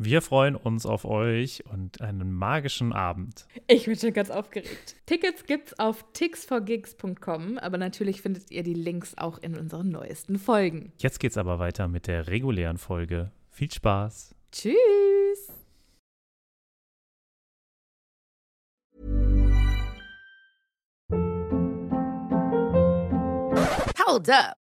Wir freuen uns auf euch und einen magischen Abend. Ich bin schon ganz aufgeregt. Tickets gibt's auf tixforgigs.com, aber natürlich findet ihr die Links auch in unseren neuesten Folgen. Jetzt geht's aber weiter mit der regulären Folge. Viel Spaß. Tschüss. Hold up.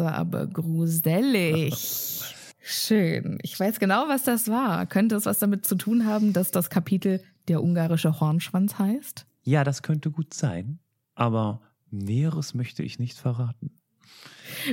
War aber gruselig. Schön. Ich weiß genau, was das war. Könnte es was damit zu tun haben, dass das Kapitel der ungarische Hornschwanz heißt? Ja, das könnte gut sein. Aber Näheres möchte ich nicht verraten.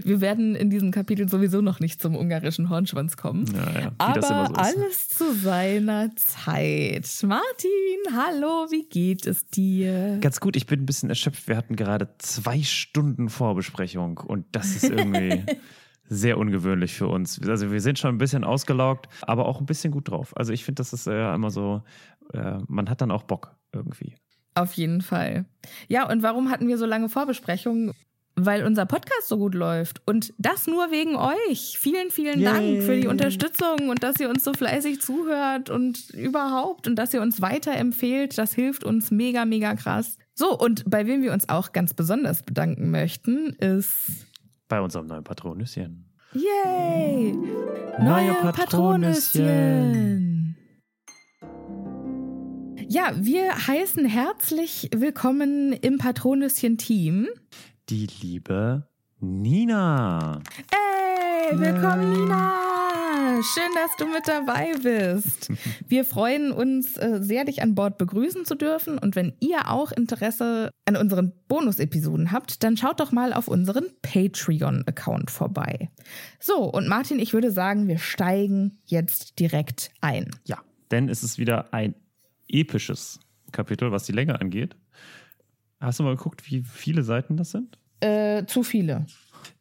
Wir werden in diesem Kapitel sowieso noch nicht zum ungarischen Hornschwanz kommen. Ja, ja, Aber so ist. alles zu seiner Zeit. Martin, hallo, wie geht es dir? Ganz gut, ich bin ein bisschen erschöpft. Wir hatten gerade zwei Stunden Vorbesprechung und das ist irgendwie sehr ungewöhnlich für uns. Also wir sind schon ein bisschen ausgelaugt, aber auch ein bisschen gut drauf. Also ich finde, das ist ja immer so, äh, man hat dann auch Bock irgendwie. Auf jeden Fall. Ja, und warum hatten wir so lange Vorbesprechungen? Weil unser Podcast so gut läuft. Und das nur wegen euch. Vielen, vielen Dank Yay. für die Unterstützung und dass ihr uns so fleißig zuhört und überhaupt und dass ihr uns weiterempfehlt. Das hilft uns mega, mega krass. So, und bei wem wir uns auch ganz besonders bedanken möchten, ist Bei unserem neuen Patronüschen. Yay! Neue Patronüschen! Ja, wir heißen herzlich willkommen im Patronüschen-Team. Die liebe Nina. Hey, willkommen Nina! Schön, dass du mit dabei bist. Wir freuen uns äh, sehr, dich an Bord begrüßen zu dürfen. Und wenn ihr auch Interesse an unseren Bonus-Episoden habt, dann schaut doch mal auf unseren Patreon-Account vorbei. So, und Martin, ich würde sagen, wir steigen jetzt direkt ein. Ja, denn es ist wieder ein episches Kapitel, was die Länge angeht. Hast du mal geguckt, wie viele Seiten das sind? Äh, zu viele.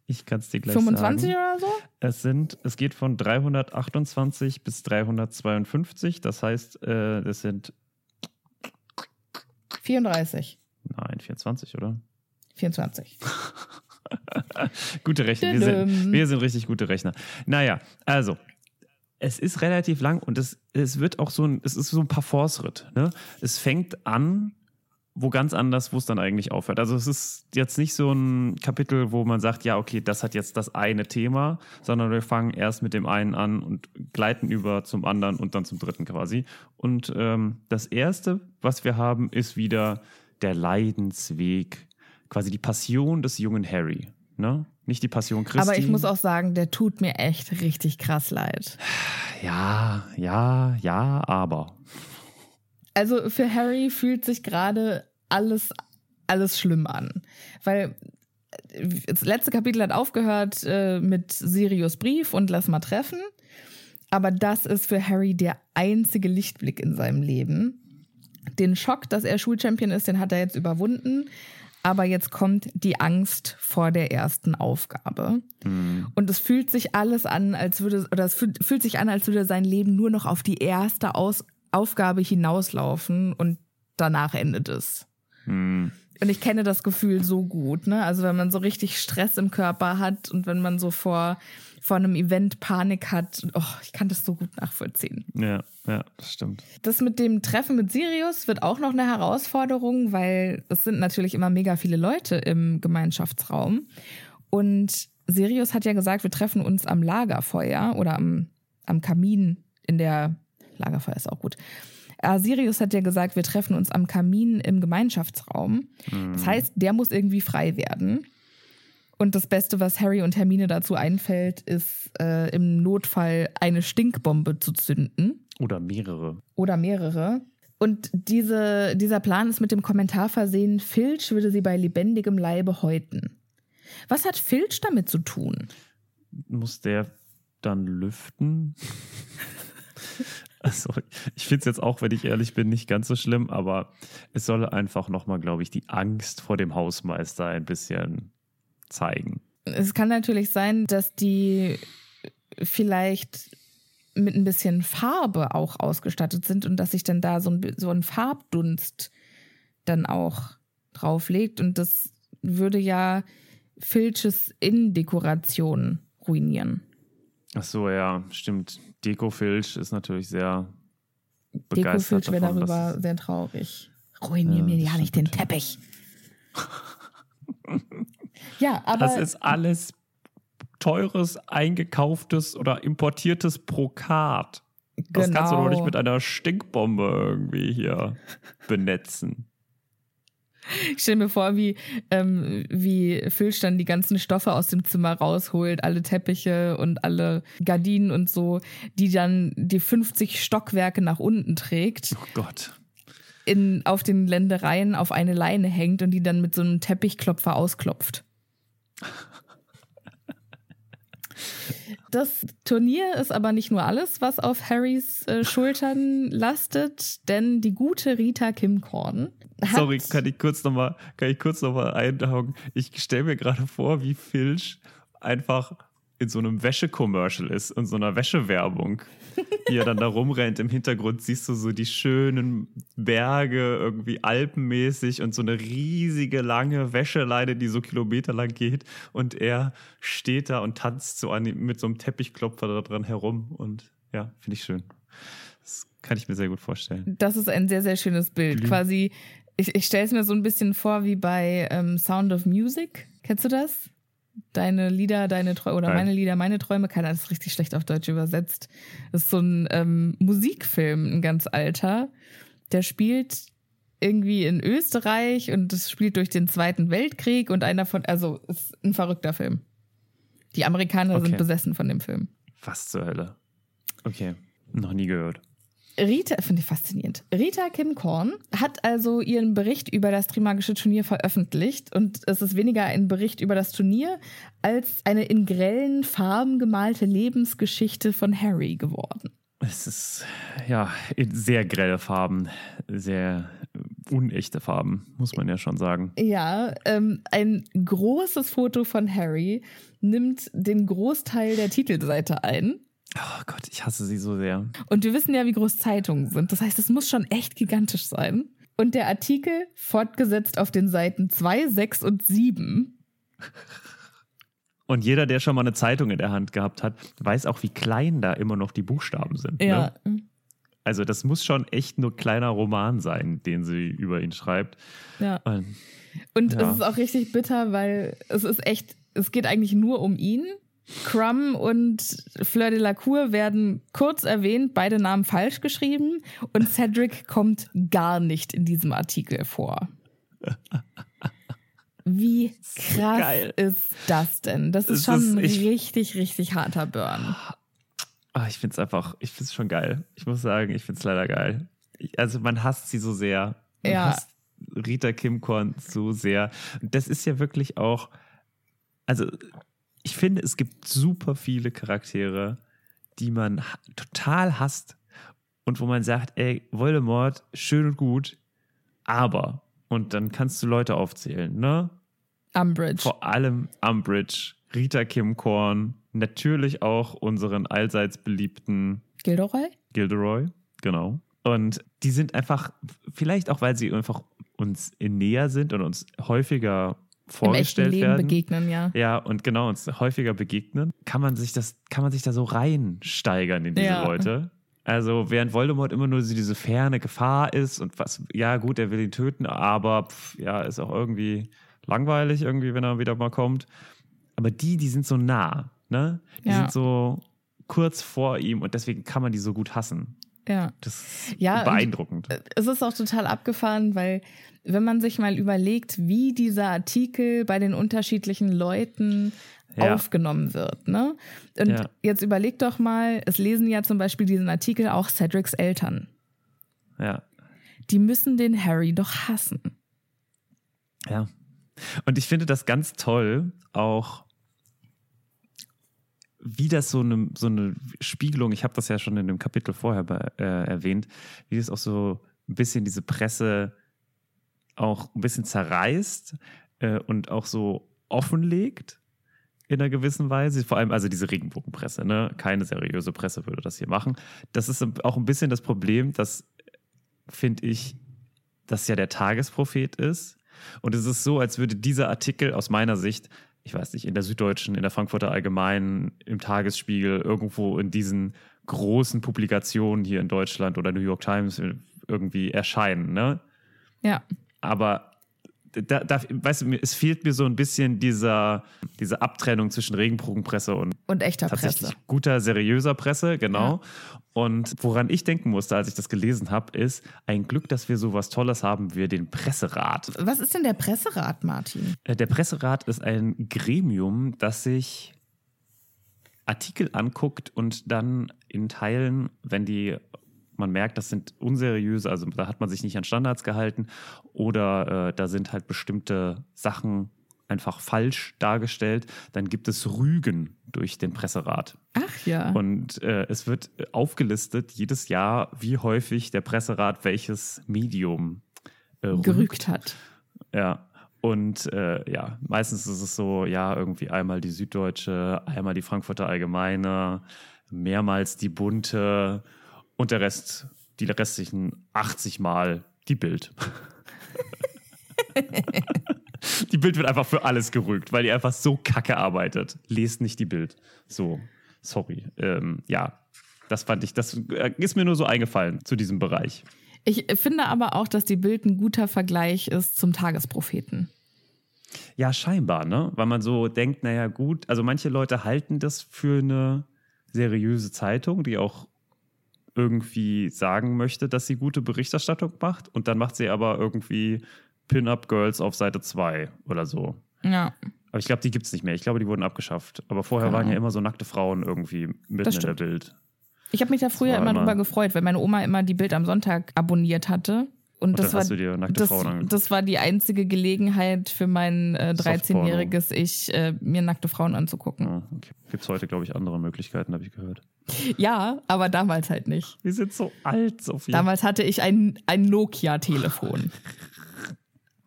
Ich kann es dir gleich 25 sagen. oder so? Es sind, es geht von 328 bis 352. Das heißt, äh, das sind 34. nein 24, oder? 24. Gute Rechner. Wir sind, wir sind richtig gute Rechner. Naja, also. Es ist relativ lang und es, es wird auch so ein, es ist so ein Parforce-Ritt. Ne? Es fängt an, wo ganz anders, wo es dann eigentlich aufhört. Also es ist jetzt nicht so ein Kapitel, wo man sagt, ja, okay, das hat jetzt das eine Thema, sondern wir fangen erst mit dem einen an und gleiten über zum anderen und dann zum dritten quasi. Und ähm, das erste, was wir haben, ist wieder der Leidensweg, quasi die Passion des jungen Harry. Ne? Nicht die Passion Christi. Aber ich muss auch sagen, der tut mir echt richtig krass leid. Ja, ja, ja, aber. Also für Harry fühlt sich gerade alles, alles schlimm an. Weil äh, das letzte Kapitel hat aufgehört äh, mit Sirius Brief und Lass mal treffen. Aber das ist für Harry der einzige Lichtblick in seinem Leben. Den Schock, dass er Schulchampion ist, den hat er jetzt überwunden. Aber jetzt kommt die Angst vor der ersten Aufgabe. Und es fühlt sich alles an, als würde, oder es fühlt, fühlt sich an, als würde sein Leben nur noch auf die erste Aus Aufgabe hinauslaufen und danach endet es. Hm. Und ich kenne das Gefühl so gut, ne? Also wenn man so richtig Stress im Körper hat und wenn man so vor, vor einem Event Panik hat, oh, ich kann das so gut nachvollziehen. Ja, ja, das stimmt. Das mit dem Treffen mit Sirius wird auch noch eine Herausforderung, weil es sind natürlich immer mega viele Leute im Gemeinschaftsraum. Und Sirius hat ja gesagt, wir treffen uns am Lagerfeuer oder am, am Kamin in der Lagerfeuer ist auch gut. Äh, Sirius hat ja gesagt, wir treffen uns am Kamin im Gemeinschaftsraum. Das heißt, der muss irgendwie frei werden. Und das Beste, was Harry und Hermine dazu einfällt, ist äh, im Notfall eine Stinkbombe zu zünden Oder mehrere. oder mehrere. Und diese, dieser Plan ist mit dem Kommentar versehen, Filch würde sie bei lebendigem Leibe häuten. Was hat Filch damit zu tun? Muss der dann lüften? also, ich finde es jetzt auch, wenn ich ehrlich bin, nicht ganz so schlimm, aber es soll einfach nochmal, glaube ich, die Angst vor dem Hausmeister ein bisschen zeigen. Es kann natürlich sein, dass die vielleicht mit ein bisschen Farbe auch ausgestattet sind und dass sich dann da so ein, so ein Farbdunst dann auch drauflegt. Und das würde ja Filches Innendekoration ruinieren. Ach so, ja, stimmt. Dekofilch ist natürlich sehr begeistert Filch wäre darüber sehr traurig. Ruinier Ja, mir ja nicht den. Teppich. ja, aber Das ist alles teures, eingekauftes oder importiertes Brokat. Das kannst du doch nicht Genau. mit einer Stinkbombe irgendwie hier benetzen. Ich stelle mir vor, wie, ähm, wie Filch dann die ganzen Stoffe aus dem Zimmer rausholt, alle Teppiche und alle Gardinen und so, die dann die 50 Stockwerke nach unten trägt, Oh Gott. in, auf den Ländereien auf eine Leine hängt und die dann mit so einem Teppichklopfer ausklopft. Das Turnier ist aber nicht nur alles, was auf Harrys äh, Schultern lastet, denn die gute Rita Kimcorn hat Sorry, kann ich kurz nochmal, kann ich kurz einhauen? Ich stelle mir gerade vor, wie Filch einfach in so einem Wäsche-Commercial ist, in so einer Wäschewerbung. Wie er dann da rumrennt. Im Hintergrund siehst du so die schönen Berge, irgendwie alpenmäßig und so eine riesige lange Wäscheleine, die so kilometerlang geht. Und er steht da und tanzt so an, mit so einem Teppichklopfer da dran herum. Und ja, finde ich schön. Das kann ich mir sehr gut vorstellen. Das ist ein sehr, sehr schönes Bild. Glüh. Quasi, ich, ich stelle es mir so ein bisschen vor wie bei ähm, Sound of Music. Kennst du das? Deine Lieder, deine Träume, oder Nein. meine Lieder, meine Träume. Keiner es richtig schlecht auf Deutsch übersetzt. Das ist so ein ähm, Musikfilm, ein ganz alter. Der spielt irgendwie in Österreich und das spielt durch den Zweiten Weltkrieg und einer von, also ist ein verrückter Film. Die Amerikaner Okay. sind besessen von dem Film. Was zur Hölle? Okay, noch nie gehört. Rita, finde ich faszinierend. Rita Kim Korn hat also ihren Bericht über das Trimagische Turnier veröffentlicht und es ist weniger ein Bericht über das Turnier als eine in grellen Farben gemalte Lebensgeschichte von Harry geworden. Es ist ja in sehr grelle Farben, sehr unechte Farben, muss man ja schon sagen. Ja, ähm, ein großes Foto von Harry nimmt den Großteil der Titelseite ein. Oh Gott, ich hasse sie so sehr. Und wir wissen ja, wie groß Zeitungen sind. Das heißt, es muss schon echt gigantisch sein. Und der Artikel fortgesetzt auf den Seiten 2, 6 und 7 Und jeder, der schon mal eine Zeitung in der Hand gehabt hat, weiß auch, wie klein da immer noch die Buchstaben sind. Ja. Ne? Also das muss schon echt nur kleiner Roman sein, den sie über ihn schreibt. ja. Und Und Ja. es ist auch richtig bitter, weil es ist echt, es geht eigentlich nur um ihn. Crumb und Fleur de la Cour werden kurz erwähnt, beide Namen falsch geschrieben und Cedric kommt gar nicht in diesem Artikel vor. Wie krass geil. ist das denn? Das ist Es schon ist- ein ich- richtig, richtig harter Burn. ah, ich finde es einfach, ich finde es schon geil. Ich muss sagen, ich finde es leider geil. Also man hasst sie so sehr. Man Ja. hasst Rita Kimkorn so sehr. Und das ist ja wirklich auch, also ich finde, es gibt super viele Charaktere, die man total hasst und wo man sagt, ey, Voldemort, schön und gut, aber, und dann kannst du Leute aufzählen, ne? Umbridge. Vor allem Umbridge, Rita Kimkorn, natürlich auch unseren allseits beliebten Gilderoy? Gilderoy, genau. Und die sind einfach, vielleicht auch, weil sie einfach uns näher sind und uns häufiger vorgestellt Leben werden. begegnen, ja. Ja, und genau, uns häufiger begegnen, kann man sich das, kann man sich da so reinsteigern in diese Ja. Leute. Also, während Voldemort immer nur diese ferne Gefahr ist und was, ja, gut, er will ihn töten, aber pff, ja, ist auch irgendwie langweilig, irgendwie, wenn er wieder mal kommt. Aber die, die sind so nah, ne? Die Ja. sind so kurz vor ihm und deswegen kann man die so gut hassen. Ja. Das ist Ja, beeindruckend. Es ist auch total abgefahren, weil wenn man sich mal überlegt, wie dieser Artikel bei den unterschiedlichen Leuten Ja. aufgenommen wird. Ne? Und Ja. jetzt überleg doch mal, es lesen ja zum Beispiel diesen Artikel auch Cedrics Eltern. Ja. Die müssen den Harry doch hassen. Ja. Und ich finde das ganz toll, auch wie das so eine, so eine Spiegelung, ich habe das ja schon in dem Kapitel vorher bei, äh, erwähnt, wie das auch so ein bisschen diese Presse auch ein bisschen zerreißt äh, und auch so offenlegt in einer gewissen Weise. Vor allem also diese Regenbogenpresse, ne? Keine seriöse Presse würde das hier machen. Das ist auch ein bisschen das Problem, dass, finde ich, das ja der Tagesprophet ist. Und es ist so, als würde dieser Artikel aus meiner Sicht, ich weiß nicht, in der Süddeutschen, in der Frankfurter Allgemeinen, im Tagesspiegel, irgendwo in diesen großen Publikationen hier in Deutschland oder New York Times irgendwie erscheinen. Ne? Ja. Aber da, da, weißt du, es fehlt mir so ein bisschen dieser, diese Abtrennung zwischen Regenbogenpresse und Und echter tatsächlich Presse. guter, seriöser Presse, genau. Und woran ich denken musste, als ich das gelesen habe, ist ein Glück, dass wir sowas Tolles haben wie den Presserat. Was ist denn der Presserat, Martin? Äh, Der Presserat ist ein Gremium, das sich Artikel anguckt und dann in Teilen, wenn die man merkt, das sind unseriöse, also da hat man sich nicht an Standards gehalten oder äh, da sind halt bestimmte Sachen einfach falsch dargestellt, dann gibt es Rügen durch den Presserat. Ach ja. Und äh, es wird aufgelistet jedes Jahr, wie häufig der Presserat welches Medium äh, rügt. gerügt hat. Ja. Und äh, ja, meistens ist es so, ja, irgendwie einmal die Süddeutsche, einmal die Frankfurter Allgemeine, mehrmals die Bunte und der Rest, die restlichen 80 Mal die Bild. die Bild wird einfach für alles gerügt, weil die einfach so kacke arbeitet. Lest nicht die Bild. So, sorry. Ähm, ja, das fand ich, das äh, ist mir nur so eingefallen zu diesem Bereich. Ich finde aber auch, dass die Bild ein guter Vergleich ist zum Tagespropheten. Ja, scheinbar, ne? Weil man so denkt, naja, gut, also manche Leute halten das für eine seriöse Zeitung, die auch irgendwie sagen möchte, dass sie gute Berichterstattung macht und dann macht sie aber irgendwie Pin-Up-Girls auf Seite 2 oder so. Ja. Aber ich glaube, die gibt es nicht mehr. Ich glaube, die wurden abgeschafft. Aber vorher Keine waren ja immer so nackte Frauen irgendwie mitten in der. Bild. Ich habe mich da früher immer immer- drüber gefreut, weil meine Oma immer die Bild am Sonntag abonniert hatte. Und, Und das war das, das war die einzige Gelegenheit für mein äh, Softporno. 13-jähriges Ich, äh, mir nackte Frauen anzugucken. Ja, okay. Gibt es heute, glaube ich, andere Möglichkeiten, habe ich gehört. Ja, aber damals halt nicht. Wir sind so alt, Sophie. Damals hatte ich ein, ein Nokia-Telefon.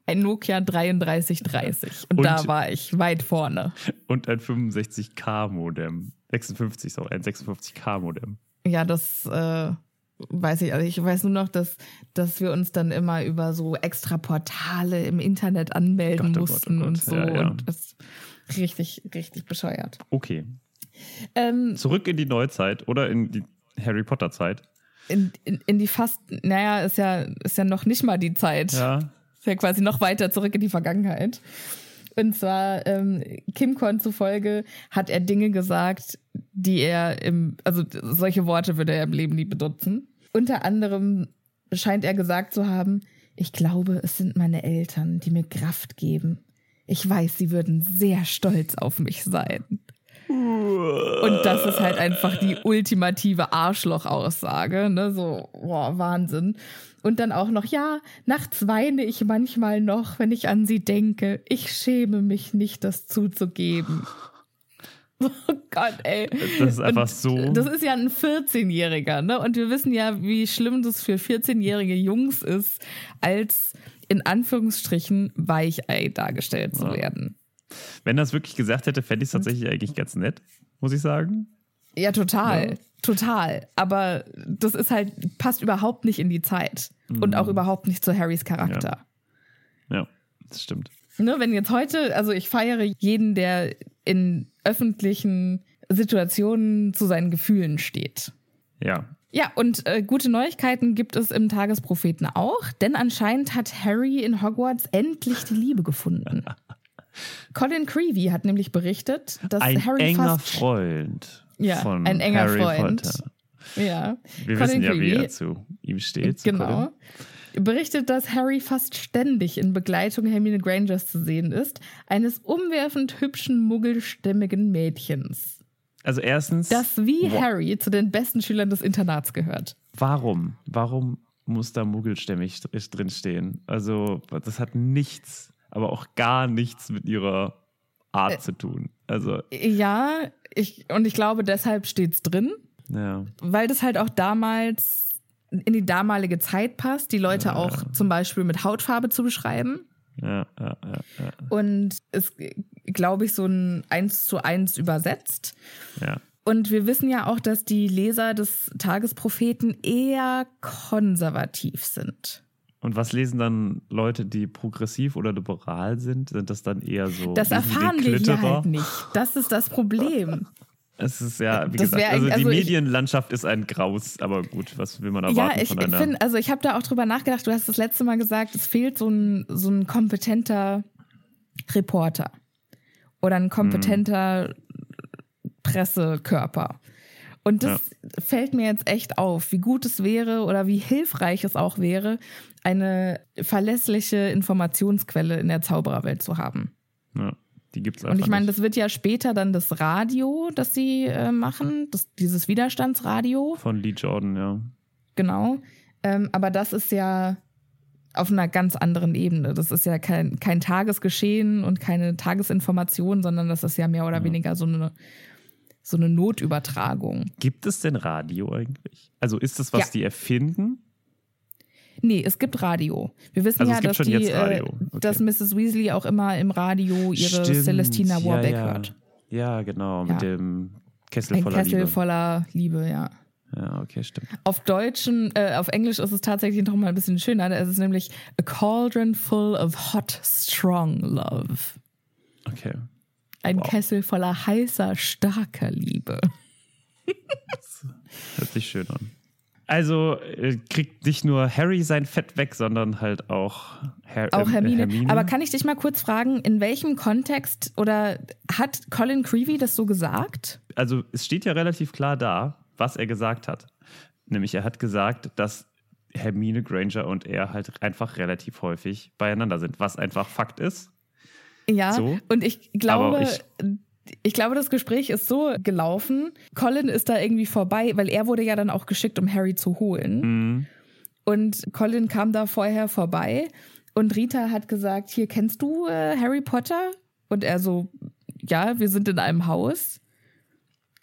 Ein Nokia 3330. Und, Und- da war ich weit vorne. Und ein 65K-Modem. 56, sorry, ein 56K-Modem. Ja, das äh, weiß ich. Also ich weiß nur noch, dass, dass wir uns dann immer über so extra Portale im Internet anmelden Gott, oh Gott, oh mussten Gott. und so. Ja, ja. Und das richtig, richtig bescheuert. Okay. Ähm, Zurück in die Neuzeit oder in die Harry Potter-Zeit. in, in, in die fast, naja, ist ja, ist ja noch nicht mal die Zeit. Ja. Ist ja quasi noch weiter zurück in die Vergangenheit. Und zwar, ähm, Kim Korn zufolge hat er Dinge gesagt, die er im, also solche Worte würde er im Leben nie benutzen. Unter anderem scheint er gesagt zu haben, ich glaube, es sind meine Eltern, die mir Kraft geben. Ich weiß, sie würden sehr stolz auf mich sein. Und das ist halt einfach die ultimative Arschloch-Aussage, ne? So, boah, Wahnsinn. Und dann auch noch, ja, nachts weine ich manchmal noch, wenn ich an sie denke. Ich schäme mich nicht, das zuzugeben. Oh Gott, ey. Das ist einfach Und so. Das ist ja ein 14-Jähriger, ne? Und wir wissen ja, wie schlimm das für 14-jährige Jungs ist, als in Anführungsstrichen Weichei dargestellt zu Ja. werden. Wenn er es wirklich gesagt hätte, fände ich es tatsächlich eigentlich ganz nett, muss ich sagen. Ja, total. Ja. Total. Aber das ist halt, passt überhaupt nicht in die Zeit. Und auch überhaupt nicht zu Harrys Charakter. das stimmt. Ne, wenn jetzt heute, also ich feiere jeden, der in öffentlichen Situationen zu seinen Gefühlen steht. Ja. Ja, und äh, gute Neuigkeiten gibt es im Tagespropheten auch, denn anscheinend hat Harry in Hogwarts endlich die Liebe gefunden. Colin Creevy hat nämlich berichtet, dass Ein Harry enger fast Freund Ja, von ein enger Harry Freund. Potter. ja, Wir Colin wissen ja, wie Creevy- er zu ihm steht. Genau. Colin. Berichtet, dass Harry fast ständig in Begleitung Hermine Grangers zu sehen ist, eines umwerfend hübschen, muggelstämmigen Mädchens. Also erstens, Das wie Wow. Harry zu den besten Schülern des Internats gehört. warum? Warum muss da muggelstämmig st- drinstehen? Also das hat nichts, aber auch gar nichts mit ihrer Art Äh. zu tun. Also, Ja, ich, und ich glaube, deshalb steht's drin, ja. weil das halt auch damals in die damalige Zeit passt, die Leute auch zum Beispiel mit Hautfarbe zu beschreiben. Ja, ja, ja, ja, Und es, glaube ich, so ein Eins zu eins übersetzt. ja. Und wir wissen ja auch, dass die Leser des Tagespropheten eher konservativ sind. Und was lesen dann Leute, die progressiv oder liberal sind? Sind das dann eher so? Das erfahren wir hier halt nicht. Das ist das Problem. Es ist ja, wie Das gesagt, also eigentlich- die also ich- Medienlandschaft ist ein Graus, aber gut, was will man Ja, erwarten ich von einer? finde, also ich habe da auch drüber nachgedacht. Du hast das letzte Mal gesagt, es fehlt so ein, so ein kompetenter Reporter oder ein kompetenter Pressekörper. Und das fällt mir jetzt echt auf, wie gut es wäre oder wie hilfreich es auch wäre, eine verlässliche Informationsquelle in der Zaubererwelt zu haben. ja, die gibt's einfach Und ich meine, das wird ja später dann das Radio, das sie äh, machen, das, dieses Widerstandsradio. von Lee Jordan, ja. Genau. Ähm, aber das ist ja auf einer ganz anderen Ebene. Das ist ja kein, kein Tagesgeschehen und keine Tagesinformation, sondern das ist ja mehr oder weniger so eine, so eine Notübertragung. Gibt es denn Radio eigentlich? Also ist das, was Ja. die erfinden? Nee, es gibt Radio. Wir wissen Also ja, dass, die. Äh, Okay. dass Mrs. Weasley auch immer im Radio ihre Stimmt, Celestina Warbeck ja, ja. hört. Ja, genau, Ja. mit dem Kessel Ein voller Kessel Liebe. voller Liebe, ja. Ja, okay, stimmt. Auf Deutschen, äh, auf Englisch ist es tatsächlich noch mal ein bisschen schöner. Es ist nämlich a cauldron full of hot, strong love. Okay. Ein Wow. Kessel voller heißer, starker Liebe. Hört sich schön an. Also äh, kriegt nicht nur Harry sein Fett weg, sondern halt auch, Har Auch ähm, äh, Hermine. Hermine. Aber kann ich dich mal kurz fragen, in welchem Kontext oder hat Colin Creevy das so gesagt? also es steht ja relativ klar da, was er gesagt hat. Nämlich er hat gesagt, dass Hermine Granger und er halt einfach relativ häufig beieinander sind, was einfach Fakt ist. Ja, So. und ich glaube, ich, ich- glaube, das Gespräch ist so gelaufen. Colin ist da irgendwie vorbei, weil er wurde ja dann auch geschickt, um Harry zu holen. Mhm. Und Colin kam da vorher vorbei und Rita hat gesagt, hier kennst du äh, Harry Potter? Und er so, ja, wir sind in einem Haus.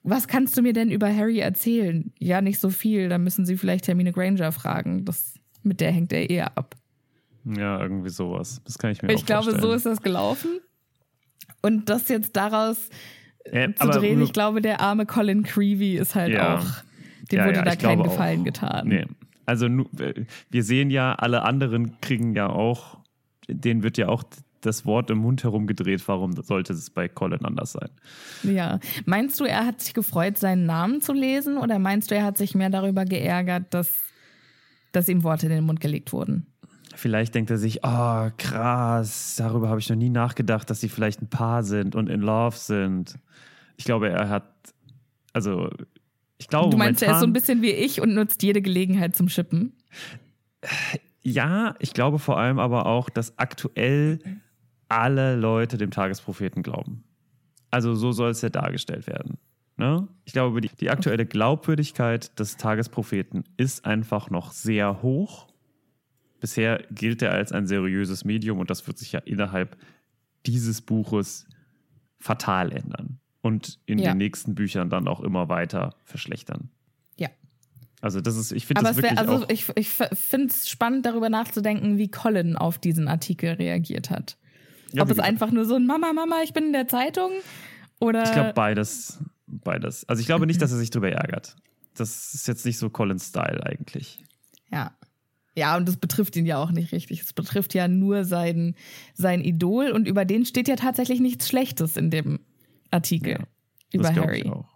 Was kannst du mir denn über Harry erzählen? Ja, nicht so viel. Da müssen Sie vielleicht Hermine Granger fragen. Das, mit der hängt er eher ab. Ja, irgendwie sowas. Das kann ich mir auch Ich glaube, vorstellen. so ist das gelaufen. Und das jetzt daraus Ja, zu aber drehen, ich glaube, der arme Colin Creevy ist halt Ja. auch, dem Ja, wurde ja, da kein Gefallen auch. getan. Nee. Also äh, wir sehen ja, alle anderen kriegen ja auch, denen wird ja auch das Wort im Mund herumgedreht, warum sollte es bei Colin anders sein? Ja. Meinst du, er hat sich gefreut, seinen Namen zu lesen oder meinst du, er hat sich mehr darüber geärgert, dass, dass ihm Worte in den Mund gelegt wurden? Vielleicht denkt er sich, oh krass, darüber habe ich noch nie nachgedacht, dass sie vielleicht ein Paar sind und in Love sind. Ich glaube, er hat, also ich glaube, du meinst, er ist so ein momentan- bisschen wie ich und nutzt jede Gelegenheit zum Schippen? Ja, ich glaube vor allem aber auch, dass aktuell alle Leute dem Tagespropheten glauben. Also so soll es ja dargestellt werden. Ne? Ich glaube, die, die aktuelle Glaubwürdigkeit des Tagespropheten ist einfach noch sehr hoch. Bisher gilt er als ein seriöses Medium und das wird sich ja innerhalb dieses Buches fatal ändern und in Ja. den nächsten Büchern dann auch immer weiter verschlechtern. Ja. Also das ist, ich finde das es wär, wirklich also auch ich, ich finde es spannend, darüber nachzudenken, wie Colin auf diesen Artikel reagiert hat. Ja, Ob es gesagt. einfach nur so ein Mama, Mama, ich bin in der Zeitung oder Ich glaube beides, beides. Also ich glaube nicht, dass er sich drüber ärgert. Das ist jetzt nicht so Collins Style eigentlich. ja. Ja, und das betrifft ihn ja auch nicht richtig. Es betrifft ja nur sein, sein Idol und über den steht ja tatsächlich nichts Schlechtes in dem Artikel Ja, über Harry. Ich auch.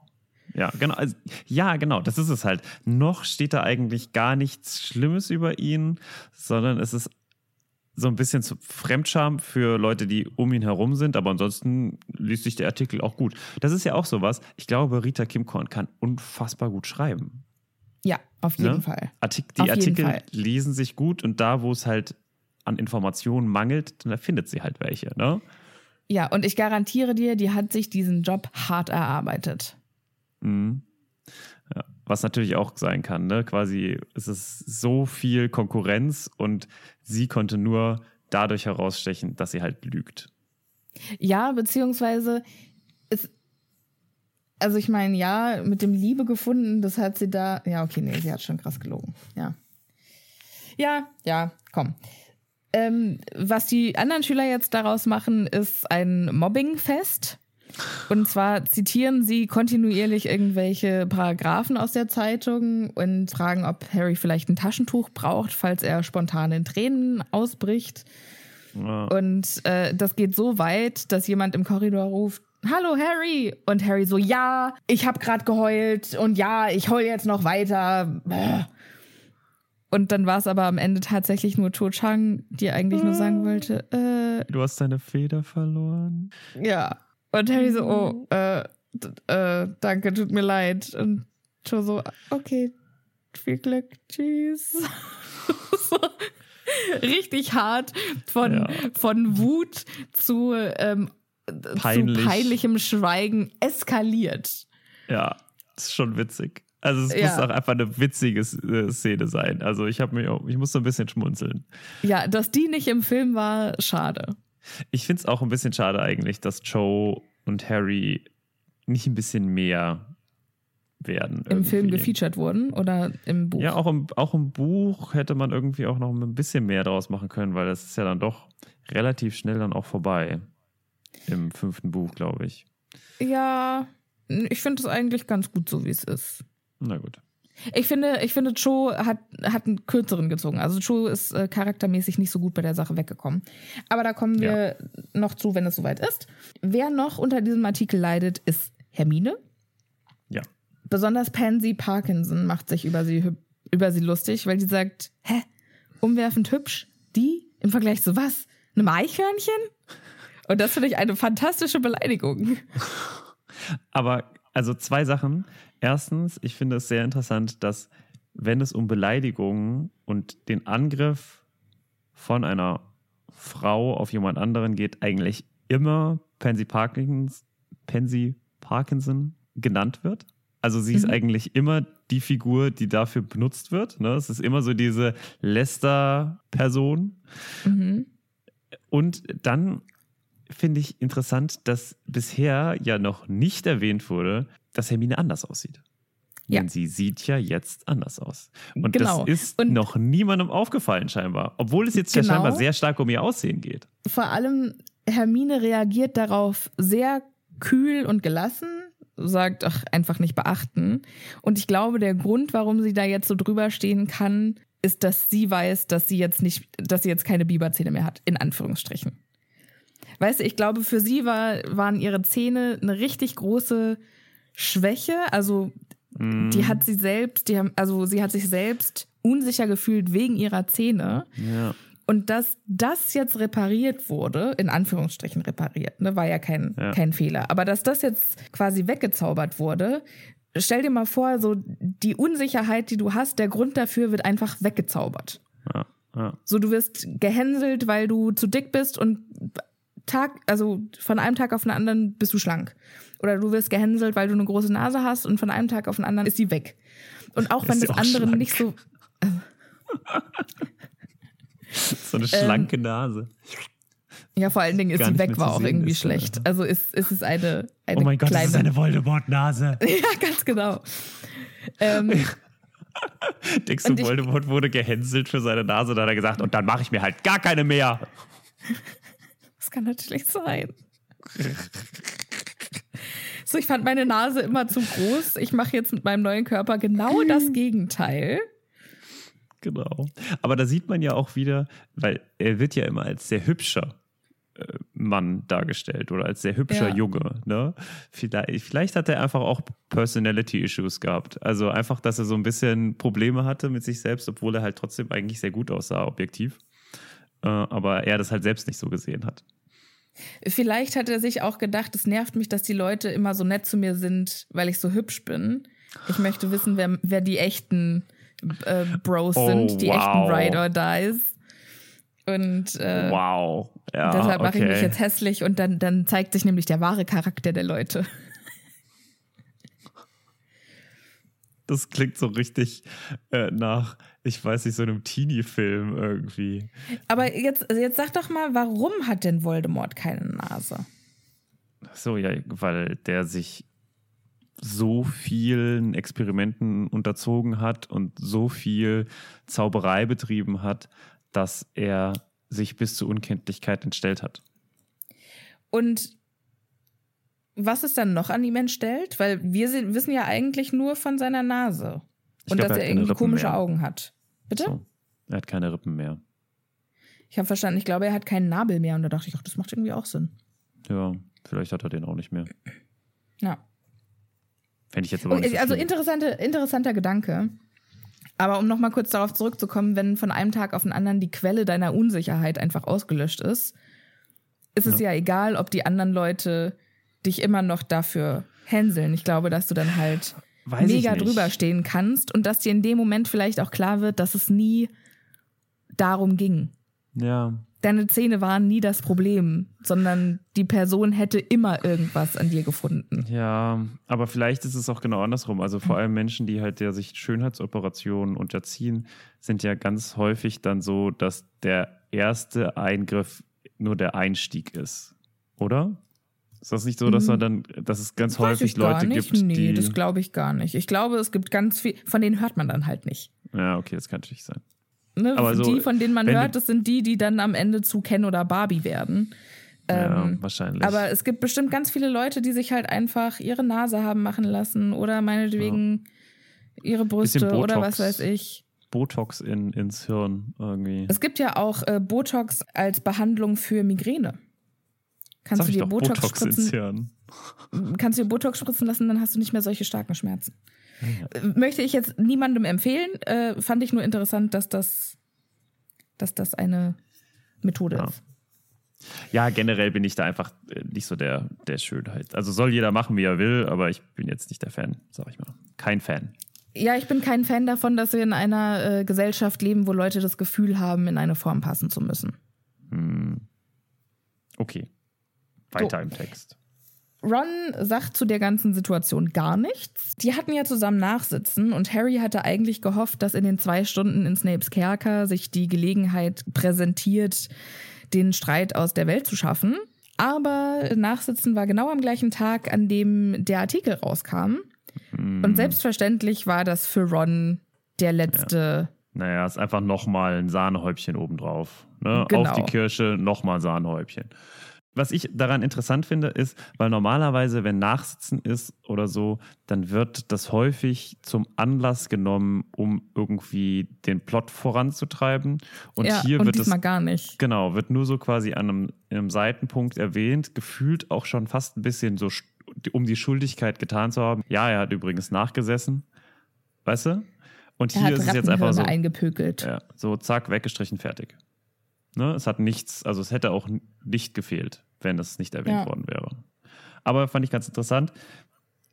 Ja, genau. Also, ja, genau. Das ist es halt. Noch steht da eigentlich gar nichts Schlimmes über ihn, sondern es ist so ein bisschen zu Fremdscham für Leute, die um ihn herum sind. Aber ansonsten liest sich der Artikel auch gut. Das ist ja auch sowas. Ich glaube, Rita Kimkorn kann unfassbar gut schreiben. Ja, auf jeden Ne? Fall. Artik die Auf Artikel Fall. lesen sich gut und da, wo es halt an Informationen mangelt, dann findet sie halt welche. Ne? Ja, und ich garantiere dir, die hat sich diesen Job hart erarbeitet. Mhm. Ja, was natürlich auch sein kann, ne? Quasi es ist so viel Konkurrenz und sie konnte nur dadurch herausstechen, dass sie halt lügt. Ja, beziehungsweise also ich meine, ja, mit dem Liebe gefunden, das hat sie da, ja, okay, nee, sie hat schon krass gelogen, ja. Ja, ja, komm. Ähm, was die anderen Schüler jetzt daraus machen, ist ein Mobbingfest. Und zwar zitieren sie kontinuierlich irgendwelche Paragraphen aus der Zeitung und fragen, ob Harry vielleicht ein Taschentuch braucht, falls er spontan in Tränen ausbricht. Ja, Und äh, das geht so weit, dass jemand im Korridor ruft, Hallo Harry! Und Harry so, ja, ich habe gerade geheult und ja, ich heul jetzt noch weiter. Und dann war es aber am Ende tatsächlich nur Cho Chang, die eigentlich nur sagen wollte, äh, du hast deine Feder verloren. ja. Und Harry so, oh, äh, äh, danke, tut mir leid. Und Cho so, okay, viel Glück, tschüss. so, richtig hart von, Ja. von Wut zu, ähm, Peinlich. zu peinlichem Schweigen eskaliert. Ja, das ist schon witzig. Also es Ja. muss auch einfach eine witzige äh, Szene sein. Also ich habe mich auch, ich musste ein bisschen schmunzeln. Ja, dass die nicht im Film war, schade. Ich finde es auch ein bisschen schade eigentlich, dass Joe und Harry nicht ein bisschen mehr werden. Im Film irgendwie. gefeatured wurden oder im Buch. Ja, auch im, auch im Buch hätte man irgendwie auch noch ein bisschen mehr draus machen können, weil das ist ja dann doch relativ schnell dann auch vorbei. Im fünften Buch, glaube ich. ja ich finde es eigentlich ganz gut so, wie es ist. Na gut. Ich finde, ich finde, Cho hat, hat einen kürzeren gezogen. Also Cho ist äh, charaktermäßig nicht so gut bei der Sache weggekommen. Aber da kommen wir noch zu, wenn es soweit ist. Wer noch unter diesem Artikel leidet, ist Hermine. Ja. Besonders Pansy Parkinson macht sich über sie, über sie lustig, weil die sagt, hä, umwerfend hübsch? Die? Im Vergleich zu was? Einem Eichhörnchen? Und das finde ich eine fantastische Beleidigung. Aber also zwei Sachen. Erstens, ich finde es sehr interessant, dass wenn es um Beleidigungen und den Angriff von einer Frau auf jemand anderen geht, eigentlich immer Pansy Parkinson, Pansy Parkinson genannt wird. Also sie ist Mhm. eigentlich immer die Figur, die dafür benutzt wird. Ne? Es ist immer so diese Lester-Person. Mhm. Und dann finde ich interessant, dass bisher ja noch nicht erwähnt wurde, dass Hermine anders aussieht. Ja. Denn sie sieht ja jetzt anders aus. Und Genau. das ist Und- noch niemandem aufgefallen scheinbar. Obwohl es jetzt ja Genau. scheinbar sehr stark um ihr Aussehen geht. vor allem Hermine reagiert darauf sehr kühl und gelassen, sagt, ach, einfach nicht beachten. Und ich glaube, der Grund, warum sie da jetzt so drüber stehen kann, ist, dass sie weiß, dass sie jetzt nicht, dass sie jetzt keine Biberzähne mehr hat, in Anführungsstrichen. Weißt du, ich glaube, für sie war, waren ihre Zähne eine richtig große Schwäche. Also, Mhm. die hat sie selbst, die haben, also sie hat sich selbst unsicher gefühlt wegen ihrer Zähne. Ja. Und dass das jetzt repariert wurde, in Anführungsstrichen repariert, ne, war ja kein, Ja. kein Fehler, aber dass das jetzt quasi weggezaubert wurde, stell dir mal vor, so die Unsicherheit, die du hast, der Grund dafür wird einfach weggezaubert. Ja. Ja. So, du wirst gehänselt, weil du zu dick bist und Tag, also von einem Tag auf den anderen bist du schlank. Oder du wirst gehänselt, weil du eine große Nase hast und von einem Tag auf den anderen ist sie weg. Und auch wenn Ist das andere schlank? nicht so, So eine schlanke Nase. Ja, vor allen Dingen ist sie weg, war auch irgendwie schlecht. ja. Also ist, ist es eine, eine Oh mein Gott, kleine. das ist eine Voldemort-Nase. ja, ganz genau. Ähm, Denkst du, ich- Voldemort wurde gehänselt für seine Nase? Da hat er gesagt, und dann mache ich mir halt gar keine mehr. Das kann natürlich sein. So, ich fand meine Nase immer zu groß. Ich mache jetzt mit meinem neuen Körper genau das Gegenteil. Genau. Aber da sieht man ja auch wieder, weil er wird ja immer als sehr hübscher äh, Mann dargestellt oder als sehr hübscher Ja. Junge. Ne? Vielleicht, vielleicht hat er einfach auch Personality-Issues gehabt. Also einfach, dass er so ein bisschen Probleme hatte mit sich selbst, obwohl er halt trotzdem eigentlich sehr gut aussah, objektiv. Äh, aber er das halt selbst nicht so gesehen hat. Vielleicht hat er sich auch gedacht, es nervt mich, dass die Leute immer so nett zu mir sind, weil ich so hübsch bin. Ich möchte wissen, wer, wer die echten äh, Bros Oh, sind, die wow. echten Ride or Dies. Und äh, wow. Ja, deshalb mache ich mich okay. jetzt hässlich und dann, dann zeigt sich nämlich der wahre Charakter der Leute. Das klingt so richtig äh, nach, ich weiß nicht, so einem Teenie-Film irgendwie. Aber jetzt, jetzt sag doch mal, warum hat denn Voldemort keine Nase? So, ja, weil der sich so vielen Experimenten unterzogen hat und so viel Zauberei betrieben hat, dass er sich bis zur Unkenntlichkeit entstellt hat. Und was es dann noch an ihm entstellt? Weil wir wissen ja eigentlich nur von seiner Nase. Und glaub, dass er er irgendwie Rippen komische mehr. Augen hat. Bitte? So. Er hat keine Rippen mehr. Ich habe verstanden, ich glaube, er hat keinen Nabel mehr. Und da dachte ich, ach, das macht irgendwie auch Sinn. Ja, vielleicht hat er den auch nicht mehr. Ja. Fände ich jetzt aber nicht so also interessante, interessanter Gedanke. Aber um nochmal kurz darauf zurückzukommen, wenn von einem Tag auf den anderen die Quelle deiner Unsicherheit einfach ausgelöscht ist, ist es ja, egal, ob die anderen Leute dich immer noch dafür hänseln. Ich glaube, dass du dann halt Weiß mega drüber stehen kannst und dass dir in dem Moment vielleicht auch klar wird, dass es nie darum ging. Ja, Deine Zähne waren nie das Problem, sondern die Person hätte immer irgendwas an dir gefunden. Ja, aber vielleicht ist es auch genau andersrum. Also vor allem Menschen, die halt ja sich Schönheitsoperationen unterziehen, sind ja ganz häufig dann so, dass der erste Eingriff nur der Einstieg ist. Oder? Ist das nicht so, dass man dann, dass es ganz Weiß häufig Leute nicht. gibt, nee, die. das glaube ich gar nicht. Ich glaube, es gibt ganz viel, von denen hört man dann halt nicht. ja, okay, das kann natürlich sein. Ne? Aber so, die, von denen man hört, das sind die, die dann am Ende zu Ken oder Barbie werden. ja, Ähm, wahrscheinlich. Aber es gibt bestimmt ganz viele Leute, die sich halt einfach ihre Nase haben machen lassen oder meinetwegen ihre Brüste Bisschen oder Botox. was weiß ich. Botox in, ins Hirn irgendwie. Es gibt ja auch äh, Botox als Behandlung für Migräne. Kannst Sag du dir Botox, Botox spritzen, kannst du dir Botox spritzen lassen, dann hast du nicht mehr solche starken Schmerzen. Äh, Möchte ich jetzt niemandem empfehlen, äh, fand ich nur interessant, dass das, dass das eine Methode Ja. ist. Ja, generell bin ich da einfach äh, nicht so der, der Schönheit. Also soll jeder machen, wie er will, aber ich bin jetzt nicht der Fan, sag ich mal. Kein Fan. Ja, ich bin kein Fan davon, dass wir in einer äh, Gesellschaft leben, wo Leute das Gefühl haben, in eine Form passen zu müssen. Okay. Weiter im Text. Ron sagt zu der ganzen Situation gar nichts. Die hatten ja zusammen nachsitzen und Harry hatte eigentlich gehofft, dass in den zwei Stunden in Snapes Kerker sich die Gelegenheit präsentiert, den Streit aus der Welt zu schaffen. Aber Nachsitzen war genau am gleichen Tag, an dem der Artikel rauskam. Und selbstverständlich war das für Ron der letzte. Naja, ist einfach nochmal ein Sahnehäubchen obendrauf. Ne? Genau. Auf die Kirsche nochmal Sahnehäubchen. Was ich daran interessant finde, ist, weil normalerweise, wenn Nachsitzen ist oder so, dann wird das häufig zum Anlass genommen, um irgendwie den Plot voranzutreiben. Und ja, hier und wird es diesmal gar nicht. Genau, wird nur so quasi an einem, einem Seitenpunkt erwähnt, gefühlt auch schon fast ein bisschen so, um die Schuldigkeit getan zu haben. Ja, er hat übrigens nachgesessen, weißt du? Und Er hier ist es jetzt einfach so, eingepökelt. ja, so zack, weggestrichen, fertig. Ne? Es hat nichts, also es hätte auch nicht gefehlt, wenn es nicht erwähnt Ja. worden wäre. Aber fand ich ganz interessant.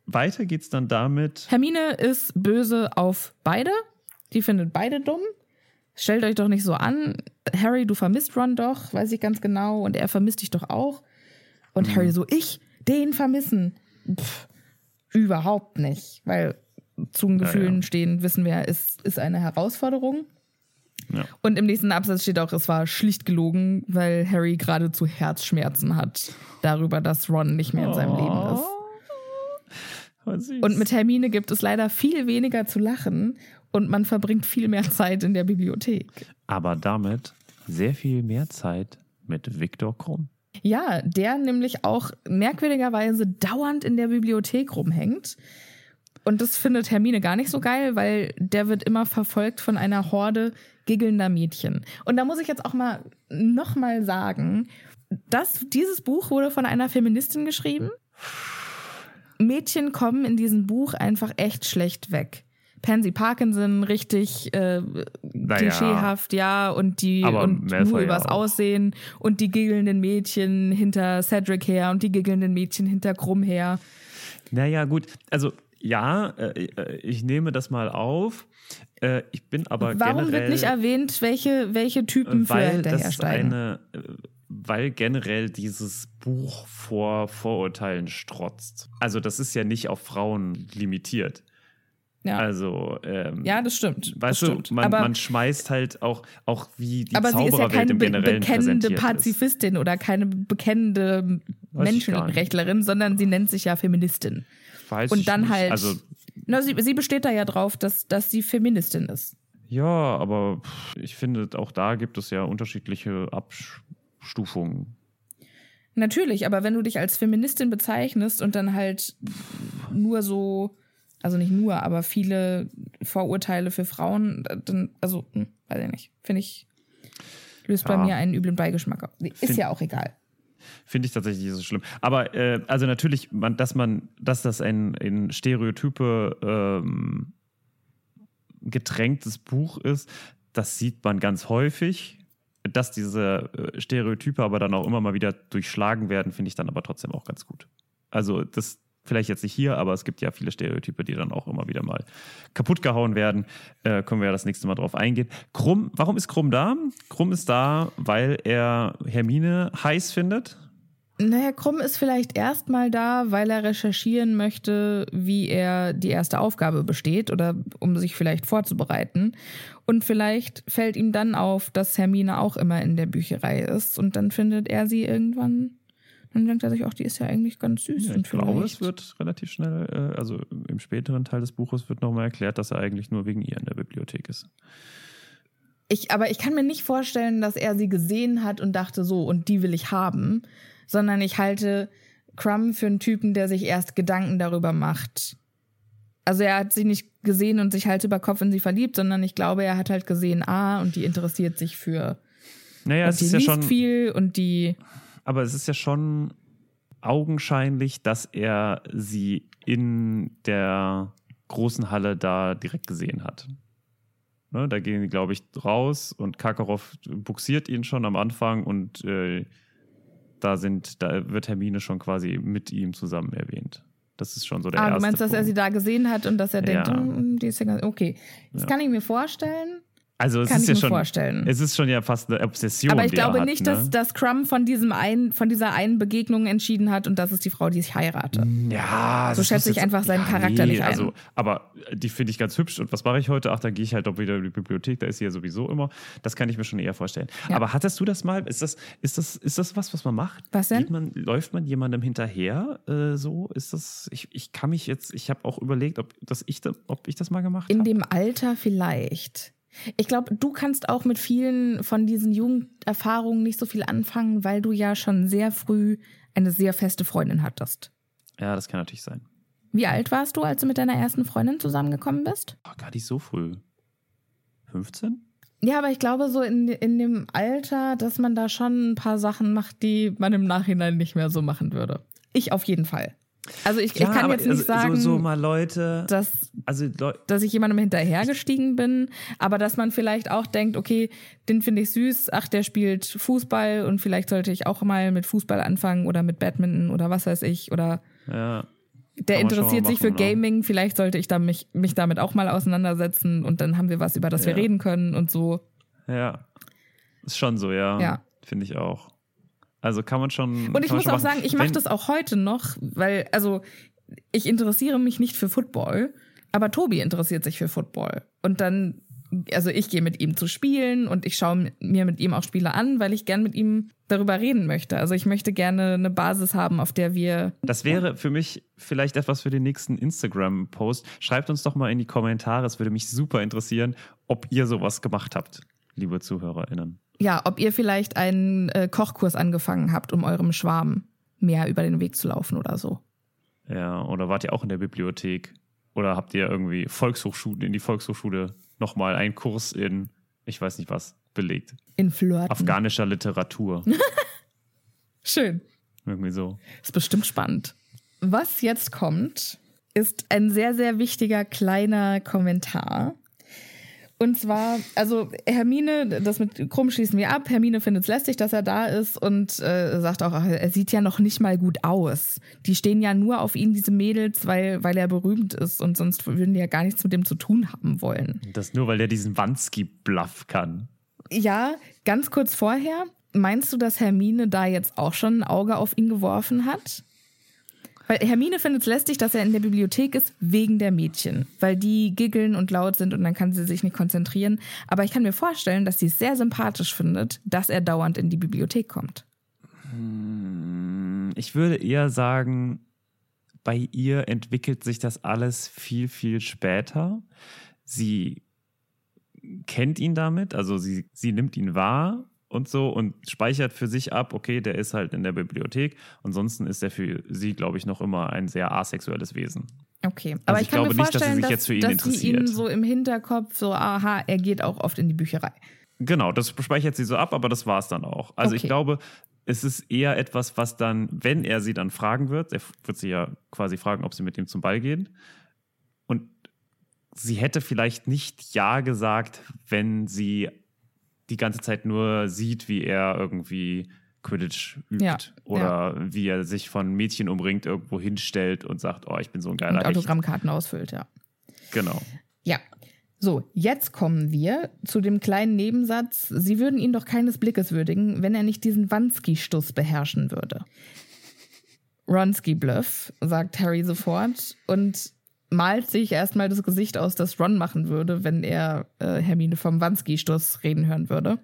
Weiter geht's dann damit, Hermine ist böse auf beide. Die findet beide dumm. Stellt euch doch nicht so an. Harry, du vermisst Ron doch, weiß ich ganz genau. Und er vermisst dich doch auch. Und Harry so, ich, den vermissen. Pff, überhaupt nicht. Weil Zungengefühlen Ja, ja. stehen, wissen wir, ist, ist eine Herausforderung. Ja. Und im nächsten Absatz steht auch, es war schlicht gelogen, weil Harry geradezu Herzschmerzen hat darüber, dass Ron nicht mehr in seinem Leben ist. Oh. Und mit Hermine gibt es leider viel weniger zu lachen und man verbringt viel mehr Zeit in der Bibliothek. aber damit sehr viel mehr Zeit mit Viktor Krumm. Ja, der nämlich auch merkwürdigerweise dauernd in der Bibliothek rumhängt. Und das findet Hermine gar nicht so geil, weil der wird immer verfolgt von einer Horde giggelnder Mädchen. Und da muss ich jetzt auch mal nochmal sagen, dass dieses Buch wurde von einer Feministin geschrieben. Mädchen kommen in diesem Buch einfach echt schlecht weg. Pansy Parkinson richtig äh, Naja. klischeehaft, ja, und die Aber und Malfoy nur ja übers auch. Aussehen und die giggelnden Mädchen hinter Cedric her und die giggelnden Mädchen hinter Krumm her. Naja, gut. Also, ja, äh, äh, ich nehme das mal auf. Äh, ich bin aber Warum generell. wird nicht erwähnt, welche, welche Typen für weil das hinterhersteigen? eine, äh, weil generell dieses Buch vor Vorurteilen strotzt. Also das ist ja nicht auf Frauen limitiert. ja. Also ähm, ja, das stimmt. weißt das du, stimmt. man, aber man schmeißt halt auch, auch wie die aber sie ist ja Zaubererwelt keine im be Generellen bekennende präsentiert ist. Pazifistin oder keine bekennende Ich. Menschenrechtlerin, sondern sie nennt sich ja Feministin. Weiß Und ich dann nicht. halt. Also Na, sie, sie besteht da ja drauf, dass, dass sie Feministin ist. ja, aber ich finde, auch da gibt es ja unterschiedliche Abstufungen. Natürlich, aber wenn du dich als Feministin bezeichnest und dann halt nur so, also nicht nur, aber viele Vorurteile für Frauen, dann, also, hm, weiß ich nicht, finde ich, löst bei Ja. mir einen üblen Beigeschmack. Ist Find- ja auch egal. Finde ich tatsächlich nicht so schlimm. Aber äh, also natürlich, man, dass man, dass das ein, ein Stereotype ähm, getränktes Buch ist, das sieht man ganz häufig. Dass diese äh, Stereotype aber dann auch immer mal wieder durchschlagen werden, finde ich dann aber trotzdem auch ganz gut. Also das vielleicht jetzt nicht hier, aber es gibt ja viele Stereotype, die dann auch immer wieder mal kaputt gehauen werden. Äh, können wir ja das nächste Mal drauf eingehen. Krumm, warum ist Krumm da? Krumm ist da, weil er Hermine heiß findet. Naja, Krumm ist vielleicht erstmal da, weil er recherchieren möchte, wie er die erste Aufgabe besteht oder um sich vielleicht vorzubereiten. Und vielleicht fällt ihm dann auf, dass Hermine auch immer in der Bücherei ist und dann findet er sie irgendwann. Dann denkt er sich auch, die ist ja eigentlich ganz süß. Ja, und ich glaube, es wird relativ schnell, äh, also im späteren Teil des Buches wird nochmal erklärt, dass er eigentlich nur wegen ihr in der Bibliothek ist. Ich, aber ich kann mir nicht vorstellen, dass er sie gesehen hat und dachte, so, und die will ich haben, sondern ich halte Crumb für einen Typen, der sich erst Gedanken darüber macht. Also er hat sie nicht gesehen und sich Hals über Kopf in sie verliebt, sondern ich glaube, er hat halt gesehen, ah, und die interessiert sich für. Naja, es die ist ja schon, viel und die. Aber es ist ja schon augenscheinlich, dass er sie in der großen Halle da direkt gesehen hat. Ne, da gehen die, glaube ich, raus und Karkaroff buxiert ihn schon am Anfang und äh, da sind, da wird Hermine schon quasi mit ihm zusammen erwähnt. Das ist schon so der Ah, erste du meinst, dass er Punkt. sie da gesehen hat und dass er denkt, Ja. hm, die ist ja ganz. Okay. Das Ja. kann ich mir vorstellen. Also es Kann ist ich ja mir schon, vorstellen. es ist schon ja fast eine Obsession. Aber ich glaube hat, nicht, ne? dass, dass Crumb von diesem einen, von dieser einen Begegnung entschieden hat und das ist die Frau, die ich heirate. Ja, So schätze ich einfach seinen Charakter nicht ein. Also, aber die finde ich ganz hübsch. Und was mache ich heute? Ach, dann gehe ich halt doch wieder in die Bibliothek. Da ist sie ja sowieso immer. Das kann ich mir schon eher vorstellen. Ja. Aber hattest du das mal? Ist das, ist das, ist das was, was man macht? Was denn? Man, läuft man jemandem hinterher? Äh, so ist das? Ich, ich kann mich jetzt. Ich habe auch überlegt, ob, dass ich, da, ob ich das mal gemacht In habe. dem Alter vielleicht. Ich glaube, du kannst auch mit vielen von diesen Jugenderfahrungen nicht so viel anfangen, weil du ja schon sehr früh eine sehr feste Freundin hattest. Ja, das kann natürlich sein. Wie alt warst du, als du mit deiner ersten Freundin zusammengekommen bist? Oh, gar nicht so früh. 15? Ja, aber ich glaube, so in, in dem Alter, dass man da schon ein paar Sachen macht, die man im Nachhinein nicht mehr so machen würde. Ich auf jeden Fall. Also ich, ich kann jetzt nicht also, sagen, So, so mal Leute. dass also Leu dass ich jemandem hinterhergestiegen bin, aber dass man vielleicht auch denkt, okay, den finde ich süß, ach, der spielt Fußball und vielleicht sollte ich auch mal mit Fußball anfangen oder mit Badminton oder was weiß ich oder ja. der interessiert mal sich für machen, ne? Gaming, vielleicht sollte ich da mich, mich damit auch mal auseinandersetzen und dann haben wir was, über das wir Ja. reden können und so. Ja. Ist schon so, ja. Ja. Finde ich auch. Also kann man schon. Und ich muss auch machen. sagen, ich mache das auch heute noch, weil, also, ich interessiere mich nicht für Football, aber Tobi interessiert sich für Football. Und dann, also ich gehe mit ihm zu spielen und ich schaue mir mit ihm auch Spiele an, weil ich gern mit ihm darüber reden möchte. Also ich möchte gerne eine Basis haben, auf der wir. Das wäre für mich vielleicht etwas für den nächsten Instagram-Post. Schreibt uns doch mal in die Kommentare. Es würde mich super interessieren, ob ihr sowas gemacht habt, liebe ZuhörerInnen. Ja, ob ihr vielleicht einen äh, Kochkurs angefangen habt, um eurem Schwarm mehr über den Weg zu laufen oder so. Ja, oder wart ihr auch in der Bibliothek Oder habt ihr irgendwie Volkshochschule, in die Volkshochschule nochmal einen Kurs in, ich weiß nicht was, belegt? In Flirten. Afghanischer Literatur. Schön. irgendwie so. Ist bestimmt spannend. Was jetzt kommt, ist ein sehr, sehr wichtiger kleiner Kommentar. Und zwar, also Hermine, das mit Krumm schließen wir ab. Hermine findet es lästig, dass er da ist und äh, sagt auch, er sieht ja noch nicht mal gut aus. Die stehen ja nur auf ihn, diese Mädels, weil, weil er berühmt ist und sonst würden die ja gar nichts mit dem zu tun haben wollen. Das nur, weil der diesen Wansky-Bluff kann. Ja, ganz kurz vorher, meinst du, dass Hermine da jetzt auch schon ein Auge auf ihn geworfen hat? Weil Hermine findet es lästig, dass er in der Bibliothek ist, wegen der Mädchen. Weil die giggeln und laut sind und dann kann sie sich nicht konzentrieren. Aber ich kann mir vorstellen, dass sie es sehr sympathisch findet, dass er dauernd in die Bibliothek kommt. Ich würde eher sagen, bei ihr entwickelt sich das alles viel, viel später. Sie kennt ihn damit, also sie, sie nimmt ihn wahr und so und speichert für sich ab, okay, der ist halt in der Bibliothek. Ansonsten ist er für sie, glaube ich, noch immer ein sehr asexuelles Wesen. Okay, aber Also ich, ich kann glaube mir nicht, dass sie vorstellen, sich dass, jetzt für ihn dass sie ihn interessiert. so im Hinterkopf so, aha, er geht auch oft in die Bücherei. Genau, das speichert sie so ab, aber das war es dann auch. Also ich Okay. glaube, es ist eher etwas, was dann, wenn er sie dann fragen wird, er wird sie ja quasi fragen, ob sie mit ihm zum Ball gehen. Und sie hätte vielleicht nicht Ja gesagt, wenn sie die ganze Zeit nur sieht, wie er irgendwie Quidditch übt Ja, oder wie er sich von Mädchen umringt, irgendwo hinstellt und sagt, oh, ich bin so ein geiler Und Hecht. Autogrammkarten ausfüllt, ja. Genau. Ja. So, jetzt kommen wir zu dem kleinen Nebensatz. Sie würden ihn doch keines Blickes würdigen, wenn er nicht diesen Wansky-Stuss beherrschen würde. Ronsky-Bluff, sagt Harry sofort und malt sich erstmal das Gesicht aus, das Ron machen würde, wenn er äh, Hermine vom Wansky-Stuss reden hören würde.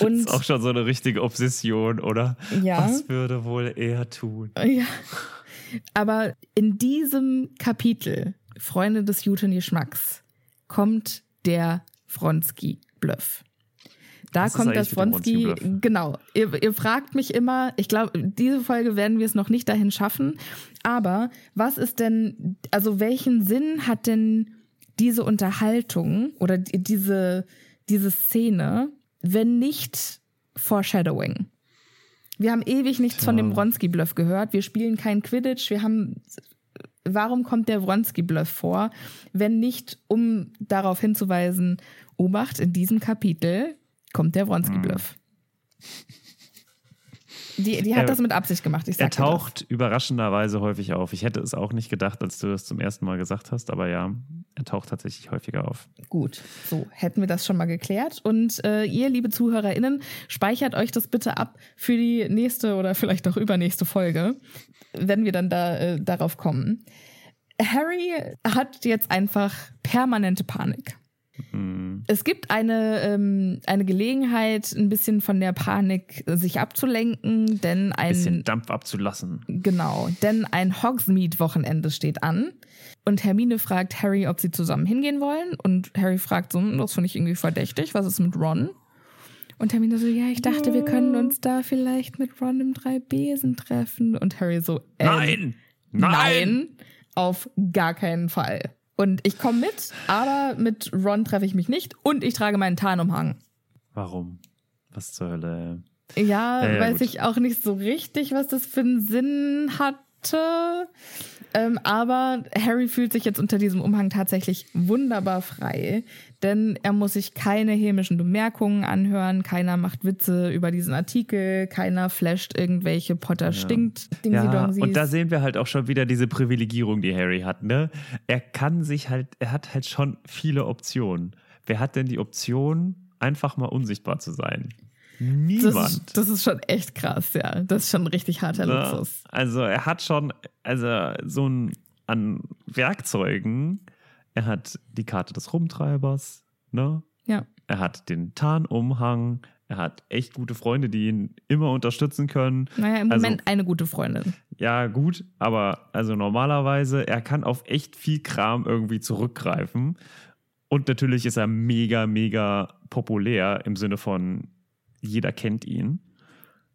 Und ist auch schon so eine richtige Obsession, oder? Ja. Was würde wohl er tun? Ja. Aber in diesem Kapitel, Freunde des guten Geschmacks, kommt der Wronski-Bluff. Da ist kommt das Wronski, genau. Ihr, ihr fragt mich immer, ich glaube, diese Folge werden wir es noch nicht dahin schaffen, aber was ist denn, also welchen Sinn hat denn diese Unterhaltung oder die- diese, diese Szene, wenn nicht Foreshadowing? Wir haben ewig nichts von dem Wronski-Bluff gehört. Wir spielen kein Quidditch. Wir haben. Warum kommt der Wronski-Bluff vor, wenn nicht, um darauf hinzuweisen, Obacht, in diesem Kapitel kommt der Wronski-Bluff. Die, die hat Er- das mit Absicht gemacht. Ich Er taucht überraschenderweise häufig auf. Ich hätte es auch nicht gedacht, als du das zum ersten Mal gesagt hast, aber ja, er taucht tatsächlich häufiger auf. Gut, so hätten wir das schon mal geklärt. Und äh, ihr, liebe ZuhörerInnen, speichert euch das bitte ab für die nächste oder vielleicht auch übernächste Folge, wenn wir dann da äh, darauf kommen. Harry hat jetzt einfach permanente Panik. Es gibt eine, ähm, eine Gelegenheit, ein bisschen von der Panik äh, sich abzulenken, denn ein Bisschen Dampf abzulassen. Genau, denn ein Hogsmeade-Wochenende steht an. Und Hermine fragt Harry, ob sie zusammen hingehen wollen. Und Harry fragt so, "Hm, das finde ich irgendwie verdächtig, was ist mit Ron? Und Hermine so, ja, ich dachte, wir können uns da vielleicht mit Ron im Drei-Besen treffen. Und Harry so, ähm, Nein! Nein, auf gar keinen Fall. Und ich komme mit, aber mit Ron treffe ich mich nicht und ich trage meinen Tarnumhang. Warum? Was zur Hölle? Ja, ja, weiß gut. ich auch nicht so richtig, was das für einen Sinn hatte. Ähm, aber Harry fühlt sich jetzt unter diesem Umhang tatsächlich wunderbar frei, denn er muss sich keine hämischen Bemerkungen anhören, keiner macht Witze über diesen Artikel, keiner flasht irgendwelche Potter stinkt Ja, Dingsi-Dongsis. und da sehen wir halt auch schon wieder diese Privilegierung, die Harry hat. Ne? Er kann sich halt, er hat halt schon viele Optionen. Wer hat denn die Option, einfach mal unsichtbar zu sein? Das, Niemand. ist, das ist schon echt krass, ja. Das ist schon ein richtig harter Ne? Luxus. Also er hat schon, also so ein an Werkzeugen. Er hat die Karte des Rumtreibers, ne? Ja. Er hat den Tarnumhang. Er hat echt gute Freunde, die ihn immer unterstützen können. Naja, im Also- Moment eine gute Freundin. Ja, gut, aber also normalerweise, er kann auf echt viel Kram irgendwie zurückgreifen. Und natürlich ist er mega, mega populär im Sinne von jeder kennt ihn.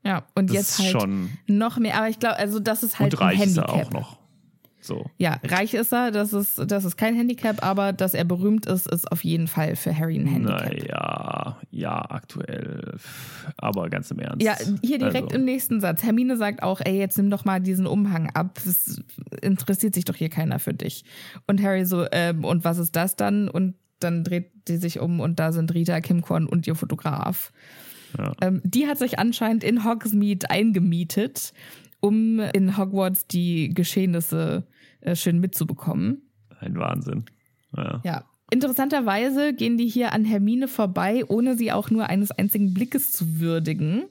Ja, und Das jetzt halt schon. noch mehr. Aber ich glaube, also das ist halt Und ein reich ist er Handicap. auch noch. So. Ja, reich ist er, das ist, das ist kein Handicap, aber dass er berühmt ist, ist auf jeden Fall für Harry ein Handicap. Naja, ja, aktuell. Aber ganz im Ernst. Ja, hier direkt Also, im nächsten Satz. Hermine sagt auch, ey, jetzt nimm doch mal diesen Umhang ab. Es interessiert sich doch hier keiner für dich. Und Harry so, ähm, und was ist das dann? Und dann dreht die sich um und da sind Rita, Kim Korn und ihr Fotograf. Ja. Ähm, die hat sich anscheinend in Hogsmeade eingemietet, um in Hogwarts die Geschehnisse äh, schön mitzubekommen. Ein Wahnsinn. Ja. Ja. Interessanterweise gehen die hier an Hermine vorbei, ohne sie auch nur eines einzigen Blickes zu würdigen.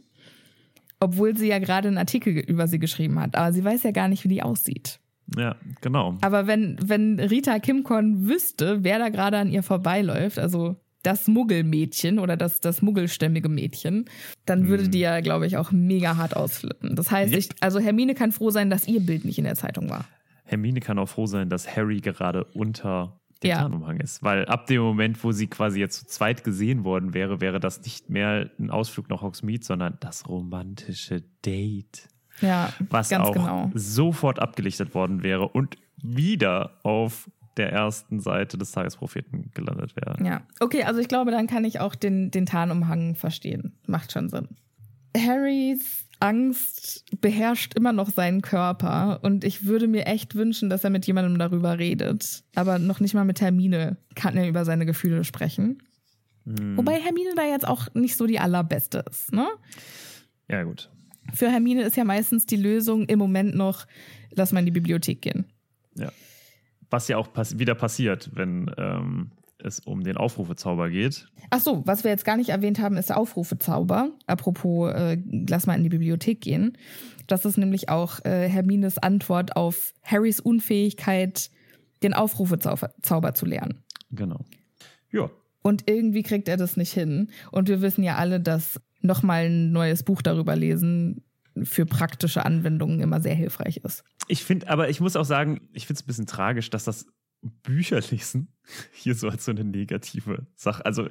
Obwohl sie ja gerade einen Artikel über sie geschrieben hat. Aber sie weiß ja gar nicht, wie die aussieht. ja, genau. Aber wenn, wenn Rita Kimcorn wüsste, wer da gerade an ihr vorbeiläuft, also das Muggelmädchen oder das, das muggelstämmige Mädchen, dann würde die ja, glaube ich, auch mega hart ausflippen. Das heißt, Yep. ich, also Hermine kann froh sein, dass ihr Bild nicht in der Zeitung war. Hermine kann auch froh sein, dass Harry gerade unter dem Ja. Tarnumhang ist. Weil ab dem Moment, wo sie quasi jetzt zu zweit gesehen worden wäre, wäre das nicht mehr ein Ausflug nach Hogsmeade, sondern das romantische Date. Ja, Was auch genau. sofort abgelichtet worden wäre und wieder auf der ersten Seite des Tagespropheten gelandet wäre. Ja, okay, also ich glaube, dann kann ich auch den, den Tarnumhang verstehen. Macht schon Sinn. Harrys Angst beherrscht immer noch seinen Körper und ich würde mir echt wünschen, dass er mit jemandem darüber redet. Aber noch nicht mal mit Hermine kann er über seine Gefühle sprechen. Wobei Hermine da jetzt auch nicht so die allerbeste ist, ne? Ja, gut. Für Hermine ist ja meistens die Lösung im Moment noch, lass mal in die Bibliothek gehen. Ja. Was ja auch pass wieder passiert, wenn ähm, es um den Aufrufezauber geht. Ach so, was wir jetzt gar nicht erwähnt haben, ist der Aufrufezauber. Apropos, äh, lass mal in die Bibliothek gehen. Das ist nämlich auch äh, Hermines Antwort auf Harrys Unfähigkeit, den Aufrufezauber Zauber zu lernen. Genau. Ja. Und irgendwie kriegt er das nicht hin. Und wir wissen ja alle, dass nochmal ein neues Buch darüber lesen für praktische Anwendungen immer sehr hilfreich ist. Ich finde, aber ich muss auch sagen, ich finde es ein bisschen tragisch, dass das Bücherlesen hier so als so eine negative Sache, also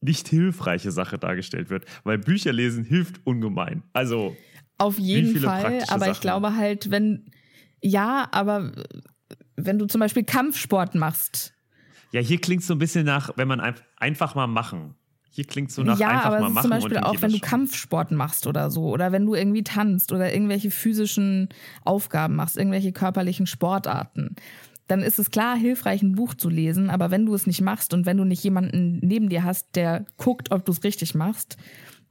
nicht hilfreiche Sache dargestellt wird, weil Bücherlesen hilft ungemein. Also, Auf jeden Fall, aber ich Sachen? glaube halt, wenn, ja, aber wenn du zum Beispiel Kampfsport machst, ja, hier klingt es so ein bisschen nach, wenn man ein, einfach mal machen. Hier klingt so nach ja, einfach aber mal machen. zum Beispiel auch, wenn du. Kampfsport machst oder so, oder wenn du irgendwie tanzt oder irgendwelche physischen Aufgaben machst, irgendwelche körperlichen Sportarten, dann ist es klar hilfreich, ein Buch zu lesen, aber wenn du es nicht machst und wenn du nicht jemanden neben dir hast, der guckt, ob du es richtig machst,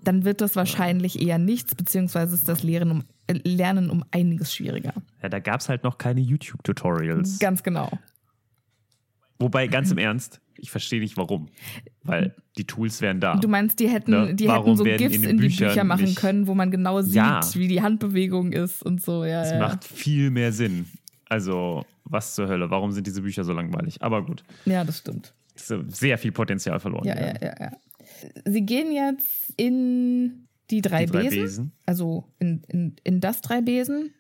dann wird das wahrscheinlich eher nichts, beziehungsweise ist das Lehren um, Lernen um einiges schwieriger. Ja, da gab es halt noch keine YouTube-Tutorials. Ganz genau. Wobei, ganz im Ernst, ich verstehe nicht warum. Weil die Tools wären da. Du meinst, die hätten, Ne? die Warum hätten so GIFs in in, die Bücher machen nicht- können, wo man genau sieht, Ja. wie die Handbewegung ist und so. Ja, Das ja. macht viel mehr Sinn. Also, was zur Hölle? Warum sind diese Bücher so langweilig? Aber gut, ja, das stimmt. so sehr viel Potenzial verloren. Ja, ja, ja, ja. Sie gehen jetzt in die drei, Die drei Besen. Besen. Also in, in, in das drei Besen.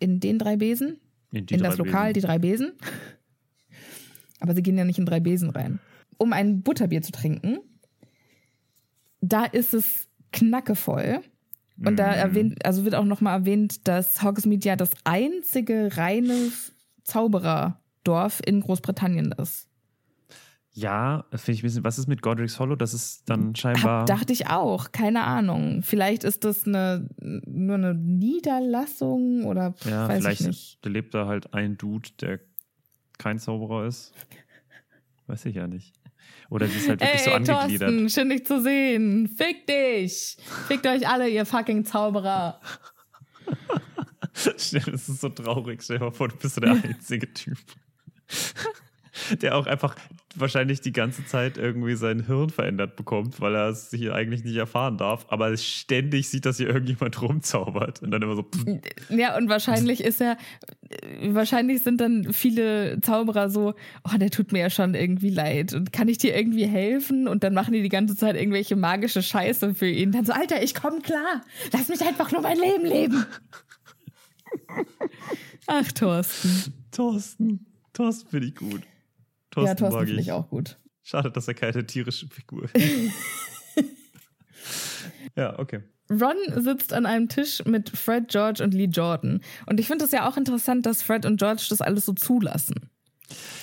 In den drei Besen. In, in das Lokal, Besen. die drei Besen. Aber sie gehen ja nicht in drei Besen rein. Um ein Butterbier zu trinken, da ist es knackevoll. Und da Mhm. erwähnt, also wird auch nochmal erwähnt, dass Hogsmeade ja das einzige reine Zaubererdorf in Großbritannien ist. Ja, finde ich ein bisschen. Was ist mit Godric's Hollow? Das ist dann scheinbar. Hab, dachte ich auch, keine Ahnung. Vielleicht ist das eine, nur eine Niederlassung oder ja, weiß vielleicht ich nicht. lebt da halt ein Dude, der kein Zauberer ist. Weiß ich ja nicht. Oder sie ist halt wirklich so angegliedert. Thorsten, schön dich zu sehen. Fick dich. Fickt euch alle, ihr fucking Zauberer. Das ist so traurig. Stell dir mal vor, du bist so der einzige Typ. Der auch einfach wahrscheinlich die ganze Zeit irgendwie sein Hirn verändert bekommt, weil er es hier eigentlich nicht erfahren darf, aber ständig sieht, dass hier irgendjemand rumzaubert und dann immer so. pff, Ja, und wahrscheinlich ist er, wahrscheinlich sind dann viele Zauberer so, oh, der tut mir ja schon irgendwie leid. Und kann ich dir irgendwie helfen? Und dann machen die die ganze Zeit irgendwelche magische Scheiße für ihn. Dann so, Alter, ich komm klar. Lass mich einfach nur mein Leben leben. Ach, Thorsten. Thorsten. Thorsten finde ich gut. Ja, Thorsten, Thorsten mag ich. ich auch gut. Schade, dass er keine tierische Figur ist. ja, okay. Ron sitzt an einem Tisch mit Fred, George und Lee Jordan. Und ich finde es ja auch interessant, dass Fred und George das alles so zulassen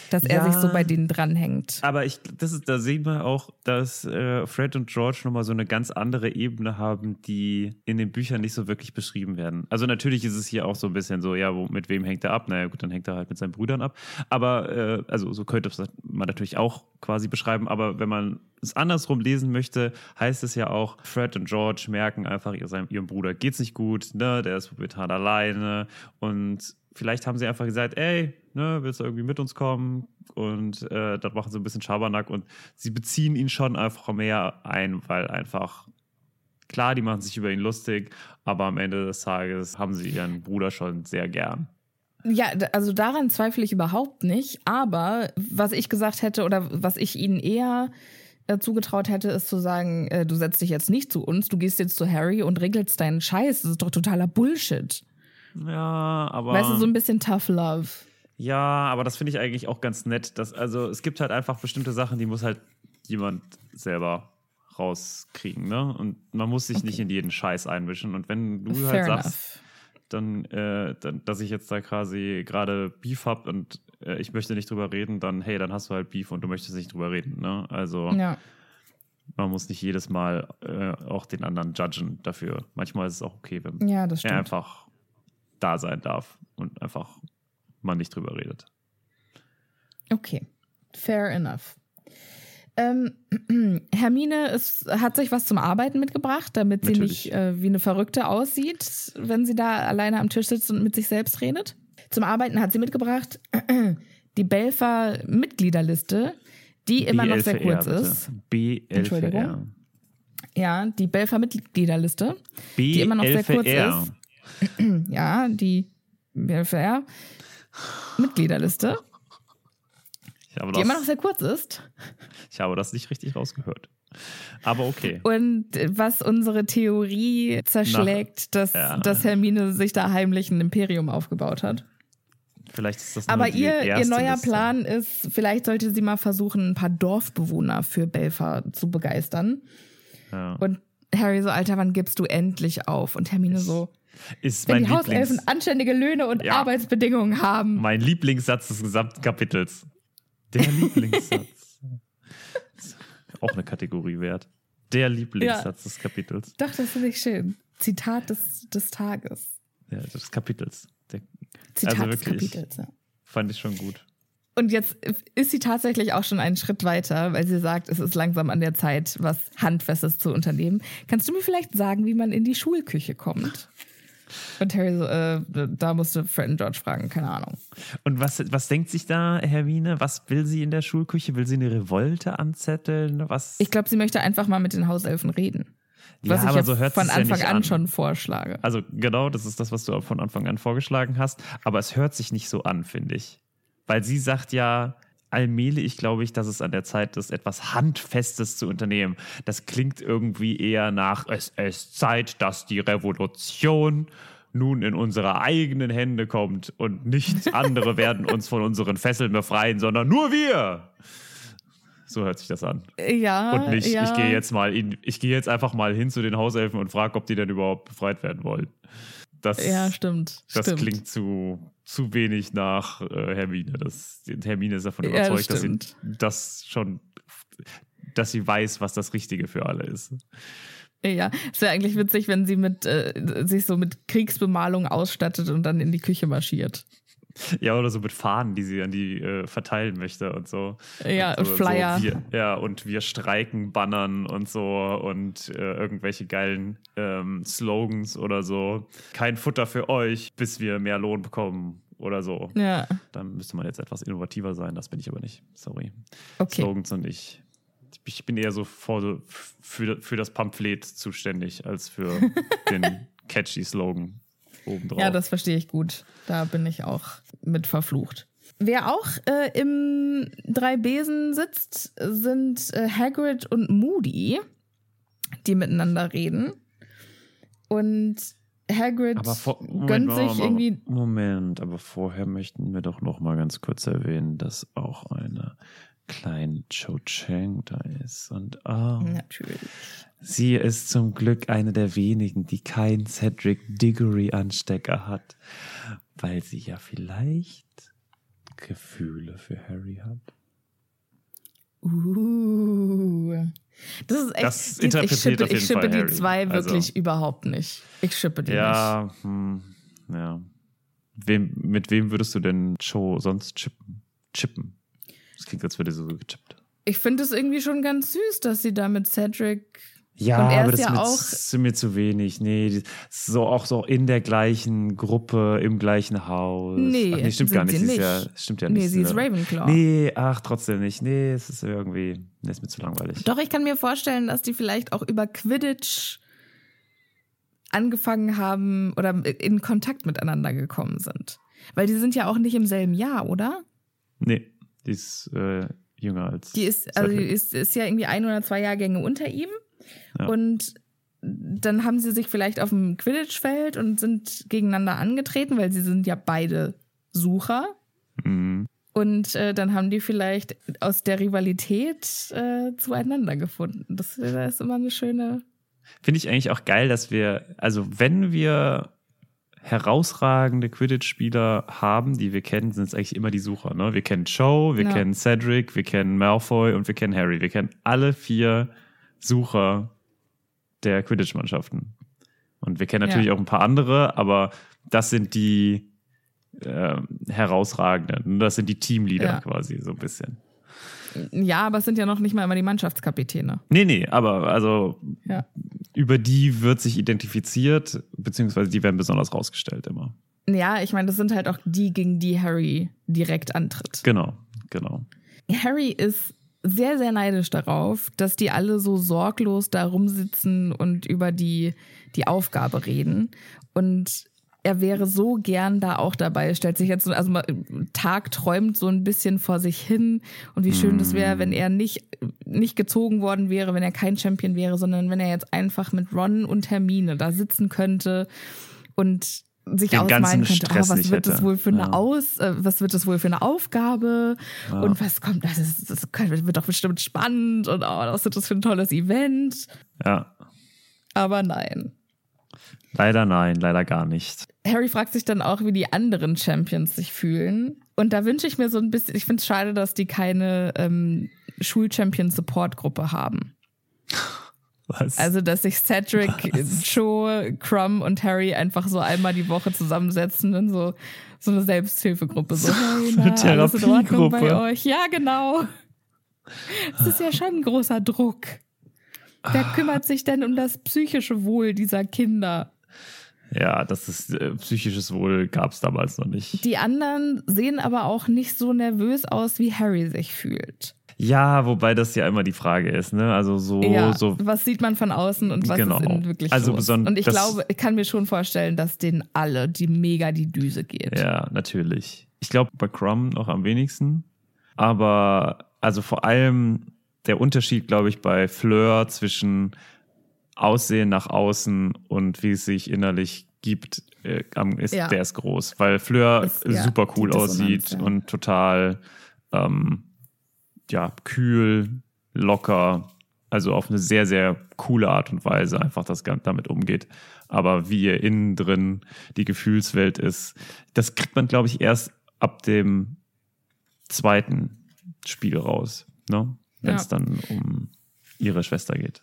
dass er Ja. sich so bei denen dranhängt. Aber ich, das ist, da sehen wir auch, dass äh, Fred und George nochmal so eine ganz andere Ebene haben, die in den Büchern nicht so wirklich beschrieben werden. Also natürlich ist es hier auch so ein bisschen so, ja, wo, mit wem hängt er ab? Naja, gut, dann hängt er halt mit seinen Brüdern ab. Aber, äh, also so könnte man natürlich auch quasi beschreiben. Aber wenn man es andersrum lesen möchte, heißt es ja auch, Fred und George merken einfach, ihr, seinem, ihrem Bruder geht's nicht gut, ne? Der ist momentan alleine und vielleicht haben sie einfach gesagt, ey, ne, willst du irgendwie mit uns kommen? Und äh, dann machen sie ein bisschen Schabernack und sie beziehen ihn schon einfach mehr ein, weil einfach, klar, die machen sich über ihn lustig, aber am Ende des Tages haben sie ihren Bruder schon sehr gern. Ja, also daran zweifle ich überhaupt nicht. Aber was ich gesagt hätte oder was ich ihnen eher äh, zugetraut hätte, ist zu sagen, äh, du setzt dich jetzt nicht zu uns, du gehst jetzt zu Harry und regelst deinen Scheiß. Das ist doch totaler Bullshit. Ja, aber. Weißt du, so ein bisschen Tough Love. Ja, aber das finde ich eigentlich auch ganz nett. Dass, also es gibt halt einfach bestimmte Sachen, die muss halt jemand selber rauskriegen, ne? Und man muss sich nicht in jeden Scheiß einmischen. Und wenn du halt Fair sagst, enough. dann, äh, dann, dass ich jetzt da quasi gerade Beef hab und äh, ich möchte nicht drüber reden, dann hey, dann hast du halt Beef und du möchtest nicht drüber reden, ne? Also Ja. man muss nicht jedes Mal äh, auch den anderen judgen dafür. Manchmal ist es auch okay, wenn ja, er einfach da sein darf und einfach man nicht drüber redet. Okay, fair enough. Ähm, Hermine ist, hat sich was zum Arbeiten mitgebracht, damit sie Natürlich. nicht äh, wie eine Verrückte aussieht, wenn sie da alleine am Tisch sitzt und mit sich selbst redet. Zum Arbeiten hat sie mitgebracht die Belfer-Mitgliederliste, die immer noch sehr kurz ist. Entschuldigung. B11R. Ja, die Belfer-Mitgliederliste, B11R. die immer noch sehr kurz ist. Ja, die Belfer-Mitgliederliste, Ich habe, die immer noch das, sehr kurz ist. ich habe das nicht richtig rausgehört. Aber okay. Und was unsere Theorie zerschlägt, dass, ja. dass Hermine sich da heimlich ein Imperium aufgebaut hat. Vielleicht ist das Aber ihr, ihr neuer Liste. Plan ist, vielleicht sollte sie mal versuchen, ein paar Dorfbewohner für Belfer zu begeistern. Ja. Und Harry so, Alter, wann gibst du endlich auf? Und Hermine so, Ist wenn mein, die Hauselfen Lieblings, anständige Löhne und Ja. Arbeitsbedingungen haben. mein Lieblingssatz des gesamten Kapitels. Der Lieblingssatz. Auch eine Kategorie wert. Der Lieblingssatz des Kapitels. Doch, das finde ich schön. Zitat des, des Tages. Ja, des Kapitels. Der, Zitat Also des wirklich. Kapitels, ja. fand ich schon gut. Und jetzt ist sie tatsächlich auch schon einen Schritt weiter, weil sie sagt, es ist langsam an der Zeit, was Handfestes zu unternehmen. Kannst du mir vielleicht sagen, wie man in die Schulküche kommt? Und Harry äh, da musste Fred und George fragen, keine Ahnung. Und was, was denkt sich da Hermine? Was will sie in der Schulküche? Will sie eine Revolte anzetteln? Was? Ich glaube, sie möchte einfach mal mit den Hauselfen reden. Ja, Was ich aber jetzt so hört von ja Anfang nicht an, an. schon vorschlage. Also genau, das ist das, was du auch von Anfang an vorgeschlagen hast. Aber es hört sich nicht so an, finde ich. Weil sie sagt ja, allmählich glaube ich, dass es an der Zeit ist, etwas Handfestes zu unternehmen. Das klingt irgendwie eher nach, es ist Zeit, dass die Revolution nun in unsere eigenen Hände kommt und nicht andere werden uns von unseren Fesseln befreien, sondern nur wir. So hört sich das an. Ja, Und nicht, ja. ich gehe jetzt mal in, ich gehe jetzt einfach mal hin zu den Hauselfen und frage, ob die denn überhaupt befreit werden wollen. Das, Ja, stimmt. das stimmt. klingt zu, zu wenig nach äh, Hermine. Das, Hermine ist davon Ja, das überzeugt, dass sie das schon, dass sie weiß, was das Richtige für alle ist. Ja, es wäre eigentlich witzig, wenn sie mit, äh, sich so mit Kriegsbemalung ausstattet und dann in die Küche marschiert. Ja, oder so mit Fahnen, die sie an die äh, verteilen möchte und so. Ja, und so, Flyer. So wir, ja, und wir streiken Bannern und so und äh, irgendwelche geilen ähm, Slogans oder so. Kein Futter für euch, bis wir mehr Lohn bekommen oder so. Ja, Dann müsste man jetzt etwas innovativer sein, das bin ich aber nicht. Sorry. okay. Slogans und ich. Ich bin eher so vor, für, für das Pamphlet zuständig, als für den catchy Slogan obendrauf. Ja, das verstehe ich gut. Da bin ich auch mit verflucht. Wer auch äh, im drei Besen sitzt, sind äh, Hagrid und Moody, die miteinander reden. Und Hagrid Aber vor, Moment, gönnt sich Moment, irgendwie. Moment, aber vorher möchten wir doch noch mal ganz kurz erwähnen, dass auch eine kleinen Cho Chang da ist. Und oh, Natürlich. Sie ist zum Glück eine der wenigen, die keinen Cedric Diggory Anstecker hat, weil sie ja vielleicht Gefühle für Harry hat. Uh. Das ist echt. Das die- ich schippe, ich schippe die Harry. zwei wirklich Also- überhaupt nicht. Ich schippe die nicht. Ja, hm, ja. Wem, mit wem würdest du denn Cho sonst chippen? Chippen. Das klingt, als würde sie so gechippt. Ich finde es irgendwie schon ganz süß, dass sie da mit Cedric. Ja, er aber das ja ist mir, zu wenig. Nee, so auch so in der gleichen Gruppe, im gleichen Haus. Nee, ach, nee stimmt gar nicht. sie Sie ist ja, nicht. stimmt ja nee, nicht. sie ist ja. Ravenclaw. Nee, ach, trotzdem nicht. Nee, es ist irgendwie, nee, ist mir zu langweilig. Doch, ich kann mir vorstellen, dass die vielleicht auch über Quidditch angefangen haben oder in Kontakt miteinander gekommen sind. Weil die sind ja auch nicht im selben Jahr, oder? Nee, die ist äh, jünger als. Die ist, also die ist, ist ja irgendwie ein oder zwei Jahrgänge unter ihm. Ja. Und dann haben sie sich vielleicht auf dem Quidditch-Feld und sind gegeneinander angetreten, weil sie sind ja beide Sucher. Mhm. Und äh, dann haben die vielleicht aus der Rivalität äh, zueinander gefunden. Das, das ist immer eine schöne. Finde ich eigentlich auch geil, dass wir, also wenn wir herausragende Quidditch-Spieler haben, die wir kennen, sind es eigentlich immer die Sucher. Ne? Wir kennen Cho, wir Ja. kennen Cedric, wir kennen Malfoy und wir kennen Harry. Wir kennen alle vier Sucher der Quidditch-Mannschaften. Und wir kennen natürlich Ja. auch ein paar andere, aber das sind die äh, herausragenden. Das sind die Teamleader Ja. quasi so ein bisschen. Ja, aber es sind ja noch nicht mal immer die Mannschaftskapitäne. Nee, nee, aber also Ja. über die wird sich identifiziert, beziehungsweise die werden besonders rausgestellt immer. Ja, ich meine, das sind halt auch die, gegen die Harry direkt antritt. Genau, genau. Harry ist sehr, sehr neidisch darauf, dass die alle so sorglos da rumsitzen und über die, die Aufgabe reden. Und er wäre so gern da auch dabei, stellt sich jetzt so, also Tag träumt so ein bisschen vor sich hin. Und wie schön das wäre, wenn er nicht, nicht gezogen worden wäre, wenn er kein Champion wäre, sondern wenn er jetzt einfach mit Ron und Hermine da sitzen könnte. Und sich Den ausmalen könnte, oh, was wird das wohl für eine Ja. aus, äh, was wird das wohl für eine Aufgabe und was kommt, das, ist, das wird doch bestimmt spannend und oh, was wird das für ein tolles Event. Ja, Aber nein. leider nein, leider gar nicht. Harry fragt sich dann auch, wie die anderen Champions sich fühlen. Und da wünsche ich mir so ein bisschen, ich finde es schade, dass die keine ähm, Schul-Champion-Support-Gruppe haben. Was? Also, dass sich Cedric, Joe, Crumb und Harry einfach so einmal die Woche zusammensetzen in so, so eine Selbsthilfegruppe. So, hey, na, Eine bei Therapiegruppe. euch? Ja, genau. Das ist ja schon ein großer Druck. Wer kümmert sich denn um das psychische Wohl dieser Kinder? ja, das ist äh, psychisches Wohl gab es damals noch nicht. Die anderen sehen aber auch nicht so nervös aus, wie Harry sich fühlt. Ja, wobei das ja immer die Frage ist, ne? Also so, ja, so was sieht man von außen und was Genau. ist innen wirklich Also los? beson- Und ich glaube, ich kann mir schon vorstellen, dass denen alle die mega die Düse geht. Ja, natürlich. Ich glaube bei Crumb noch am wenigsten. Aber also vor allem der Unterschied, glaube ich, bei Fleur zwischen Aussehen nach außen und wie es sich innerlich gibt, äh, ist, Ja. der ist groß. Weil Fleur Ist- ja, super cool die Dissonanz, aussieht ja. und total ähm, ja, kühl, locker, also auf eine sehr, sehr coole Art und Weise einfach das Gan- damit umgeht. Aber wie ihr innen drin die Gefühlswelt ist, das kriegt man, glaube ich, erst ab dem zweiten Spiel raus, ne? wenn es Ja. dann um ihre Schwester geht.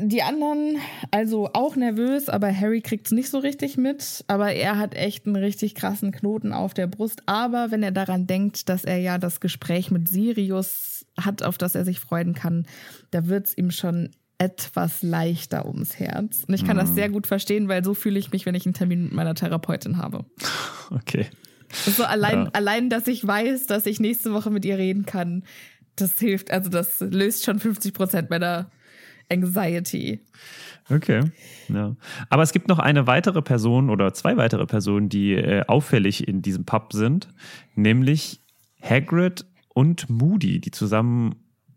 Die anderen, also auch nervös, aber Harry kriegt es nicht so richtig mit. Aber er hat echt einen richtig krassen Knoten auf der Brust. Aber wenn er daran denkt, dass er ja das Gespräch mit Sirius hat, auf das er sich freuen kann, da wird es ihm schon etwas leichter ums Herz. Und ich kann das sehr gut verstehen, weil so fühle ich mich, wenn ich einen Termin mit meiner Therapeutin habe. Okay. So allein, Ja. allein, dass ich weiß, dass ich nächste Woche mit ihr reden kann, das hilft. Also das löst schon 50 Prozent meiner Anxiety. Okay. Ja. Aber es gibt noch eine weitere Person oder zwei weitere Personen, die äh, auffällig in diesem Pub sind, nämlich Hagrid und Moody, die zusammen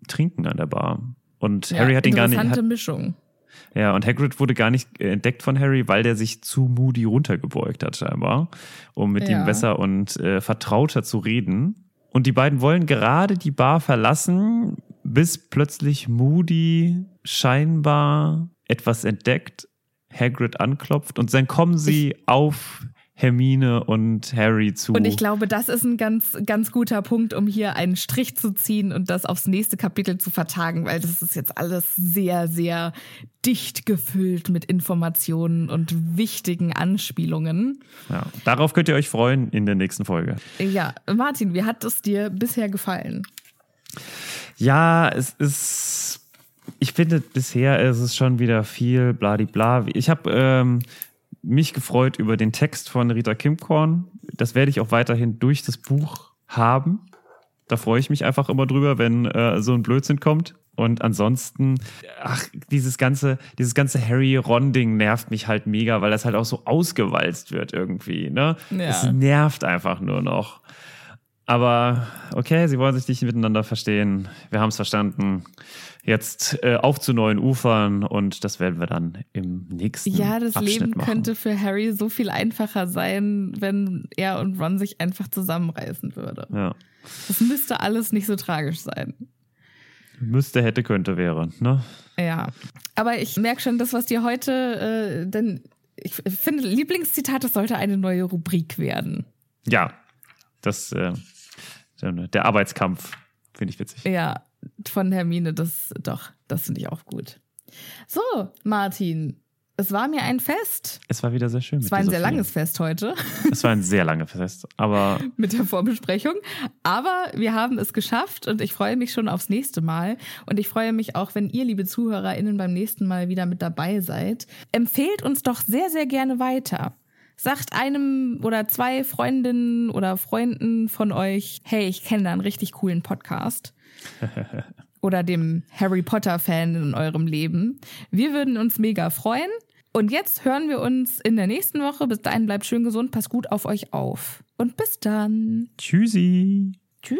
trinken an der Bar. Und Harry hat ihn gar nicht. Interessante Mischung. ja, und Hagrid wurde gar nicht entdeckt von Harry, weil der sich zu Moody runtergebeugt hat, scheinbar, um mit Ja. ihm besser und äh, vertrauter zu reden. Und die beiden wollen gerade die Bar verlassen, bis plötzlich Moody scheinbar etwas entdeckt, Hagrid anklopft und dann kommen sie ich auf Hermine und Harry zu. Und ich glaube, das ist ein ganz, ganz guter Punkt, um hier einen Strich zu ziehen und das aufs nächste Kapitel zu vertagen, weil das ist jetzt alles sehr, sehr dicht gefüllt mit Informationen und wichtigen Anspielungen. Ja, darauf könnt ihr euch freuen in der nächsten Folge. Ja, Martin, wie hat es dir bisher gefallen? Ja, es ist. Ich finde, bisher ist es schon wieder viel bladibla. Ich habe ähm, mich gefreut über den Text von Rita Kimkorn. Das werde ich auch weiterhin durch das Buch haben. Da freue ich mich einfach immer drüber, wenn äh, so ein Blödsinn kommt. Und ansonsten, ach, dieses ganze, dieses ganze Harry-Ron-Ding nervt mich halt mega, weil das halt auch so ausgewalzt wird irgendwie. Ne? Ja. Es nervt einfach nur noch. Aber okay, sie wollen sich nicht miteinander verstehen. Wir haben es verstanden. Jetzt äh, auf zu neuen Ufern und das werden wir dann im nächsten Ja, das Abschnitt Leben machen. könnte für Harry so viel einfacher sein, wenn er und Ron sich einfach zusammenreißen würde. Ja. Das müsste alles nicht so tragisch sein. Müsste, hätte, könnte, wäre, ne? Ja. Aber ich merke schon, das, was dir heute, äh, denn ich finde, Lieblingszitat, das sollte eine neue Rubrik werden. Ja, das, äh, der Arbeitskampf finde ich witzig. Ja, von Hermine, das doch, das finde ich auch gut. So, Martin, es war mir ein Fest. Es war wieder sehr schön. Es war ein sehr langes Fest heute. Es war ein sehr langes Fest, aber. mit der Vorbesprechung. Aber wir haben es geschafft und ich freue mich schon aufs nächste Mal. Und ich freue mich auch, wenn ihr, liebe ZuhörerInnen, beim nächsten Mal wieder mit dabei seid. Empfehlt uns doch sehr, sehr gerne weiter. Sagt einem oder zwei Freundinnen oder Freunden von euch, hey, ich kenne da einen richtig coolen Podcast. oder dem Harry Potter-Fan in eurem Leben. Wir würden uns mega freuen. Und jetzt hören wir uns in der nächsten Woche. Bis dahin bleibt schön gesund, passt gut auf euch auf. Und bis dann. Tschüssi. Tschüss.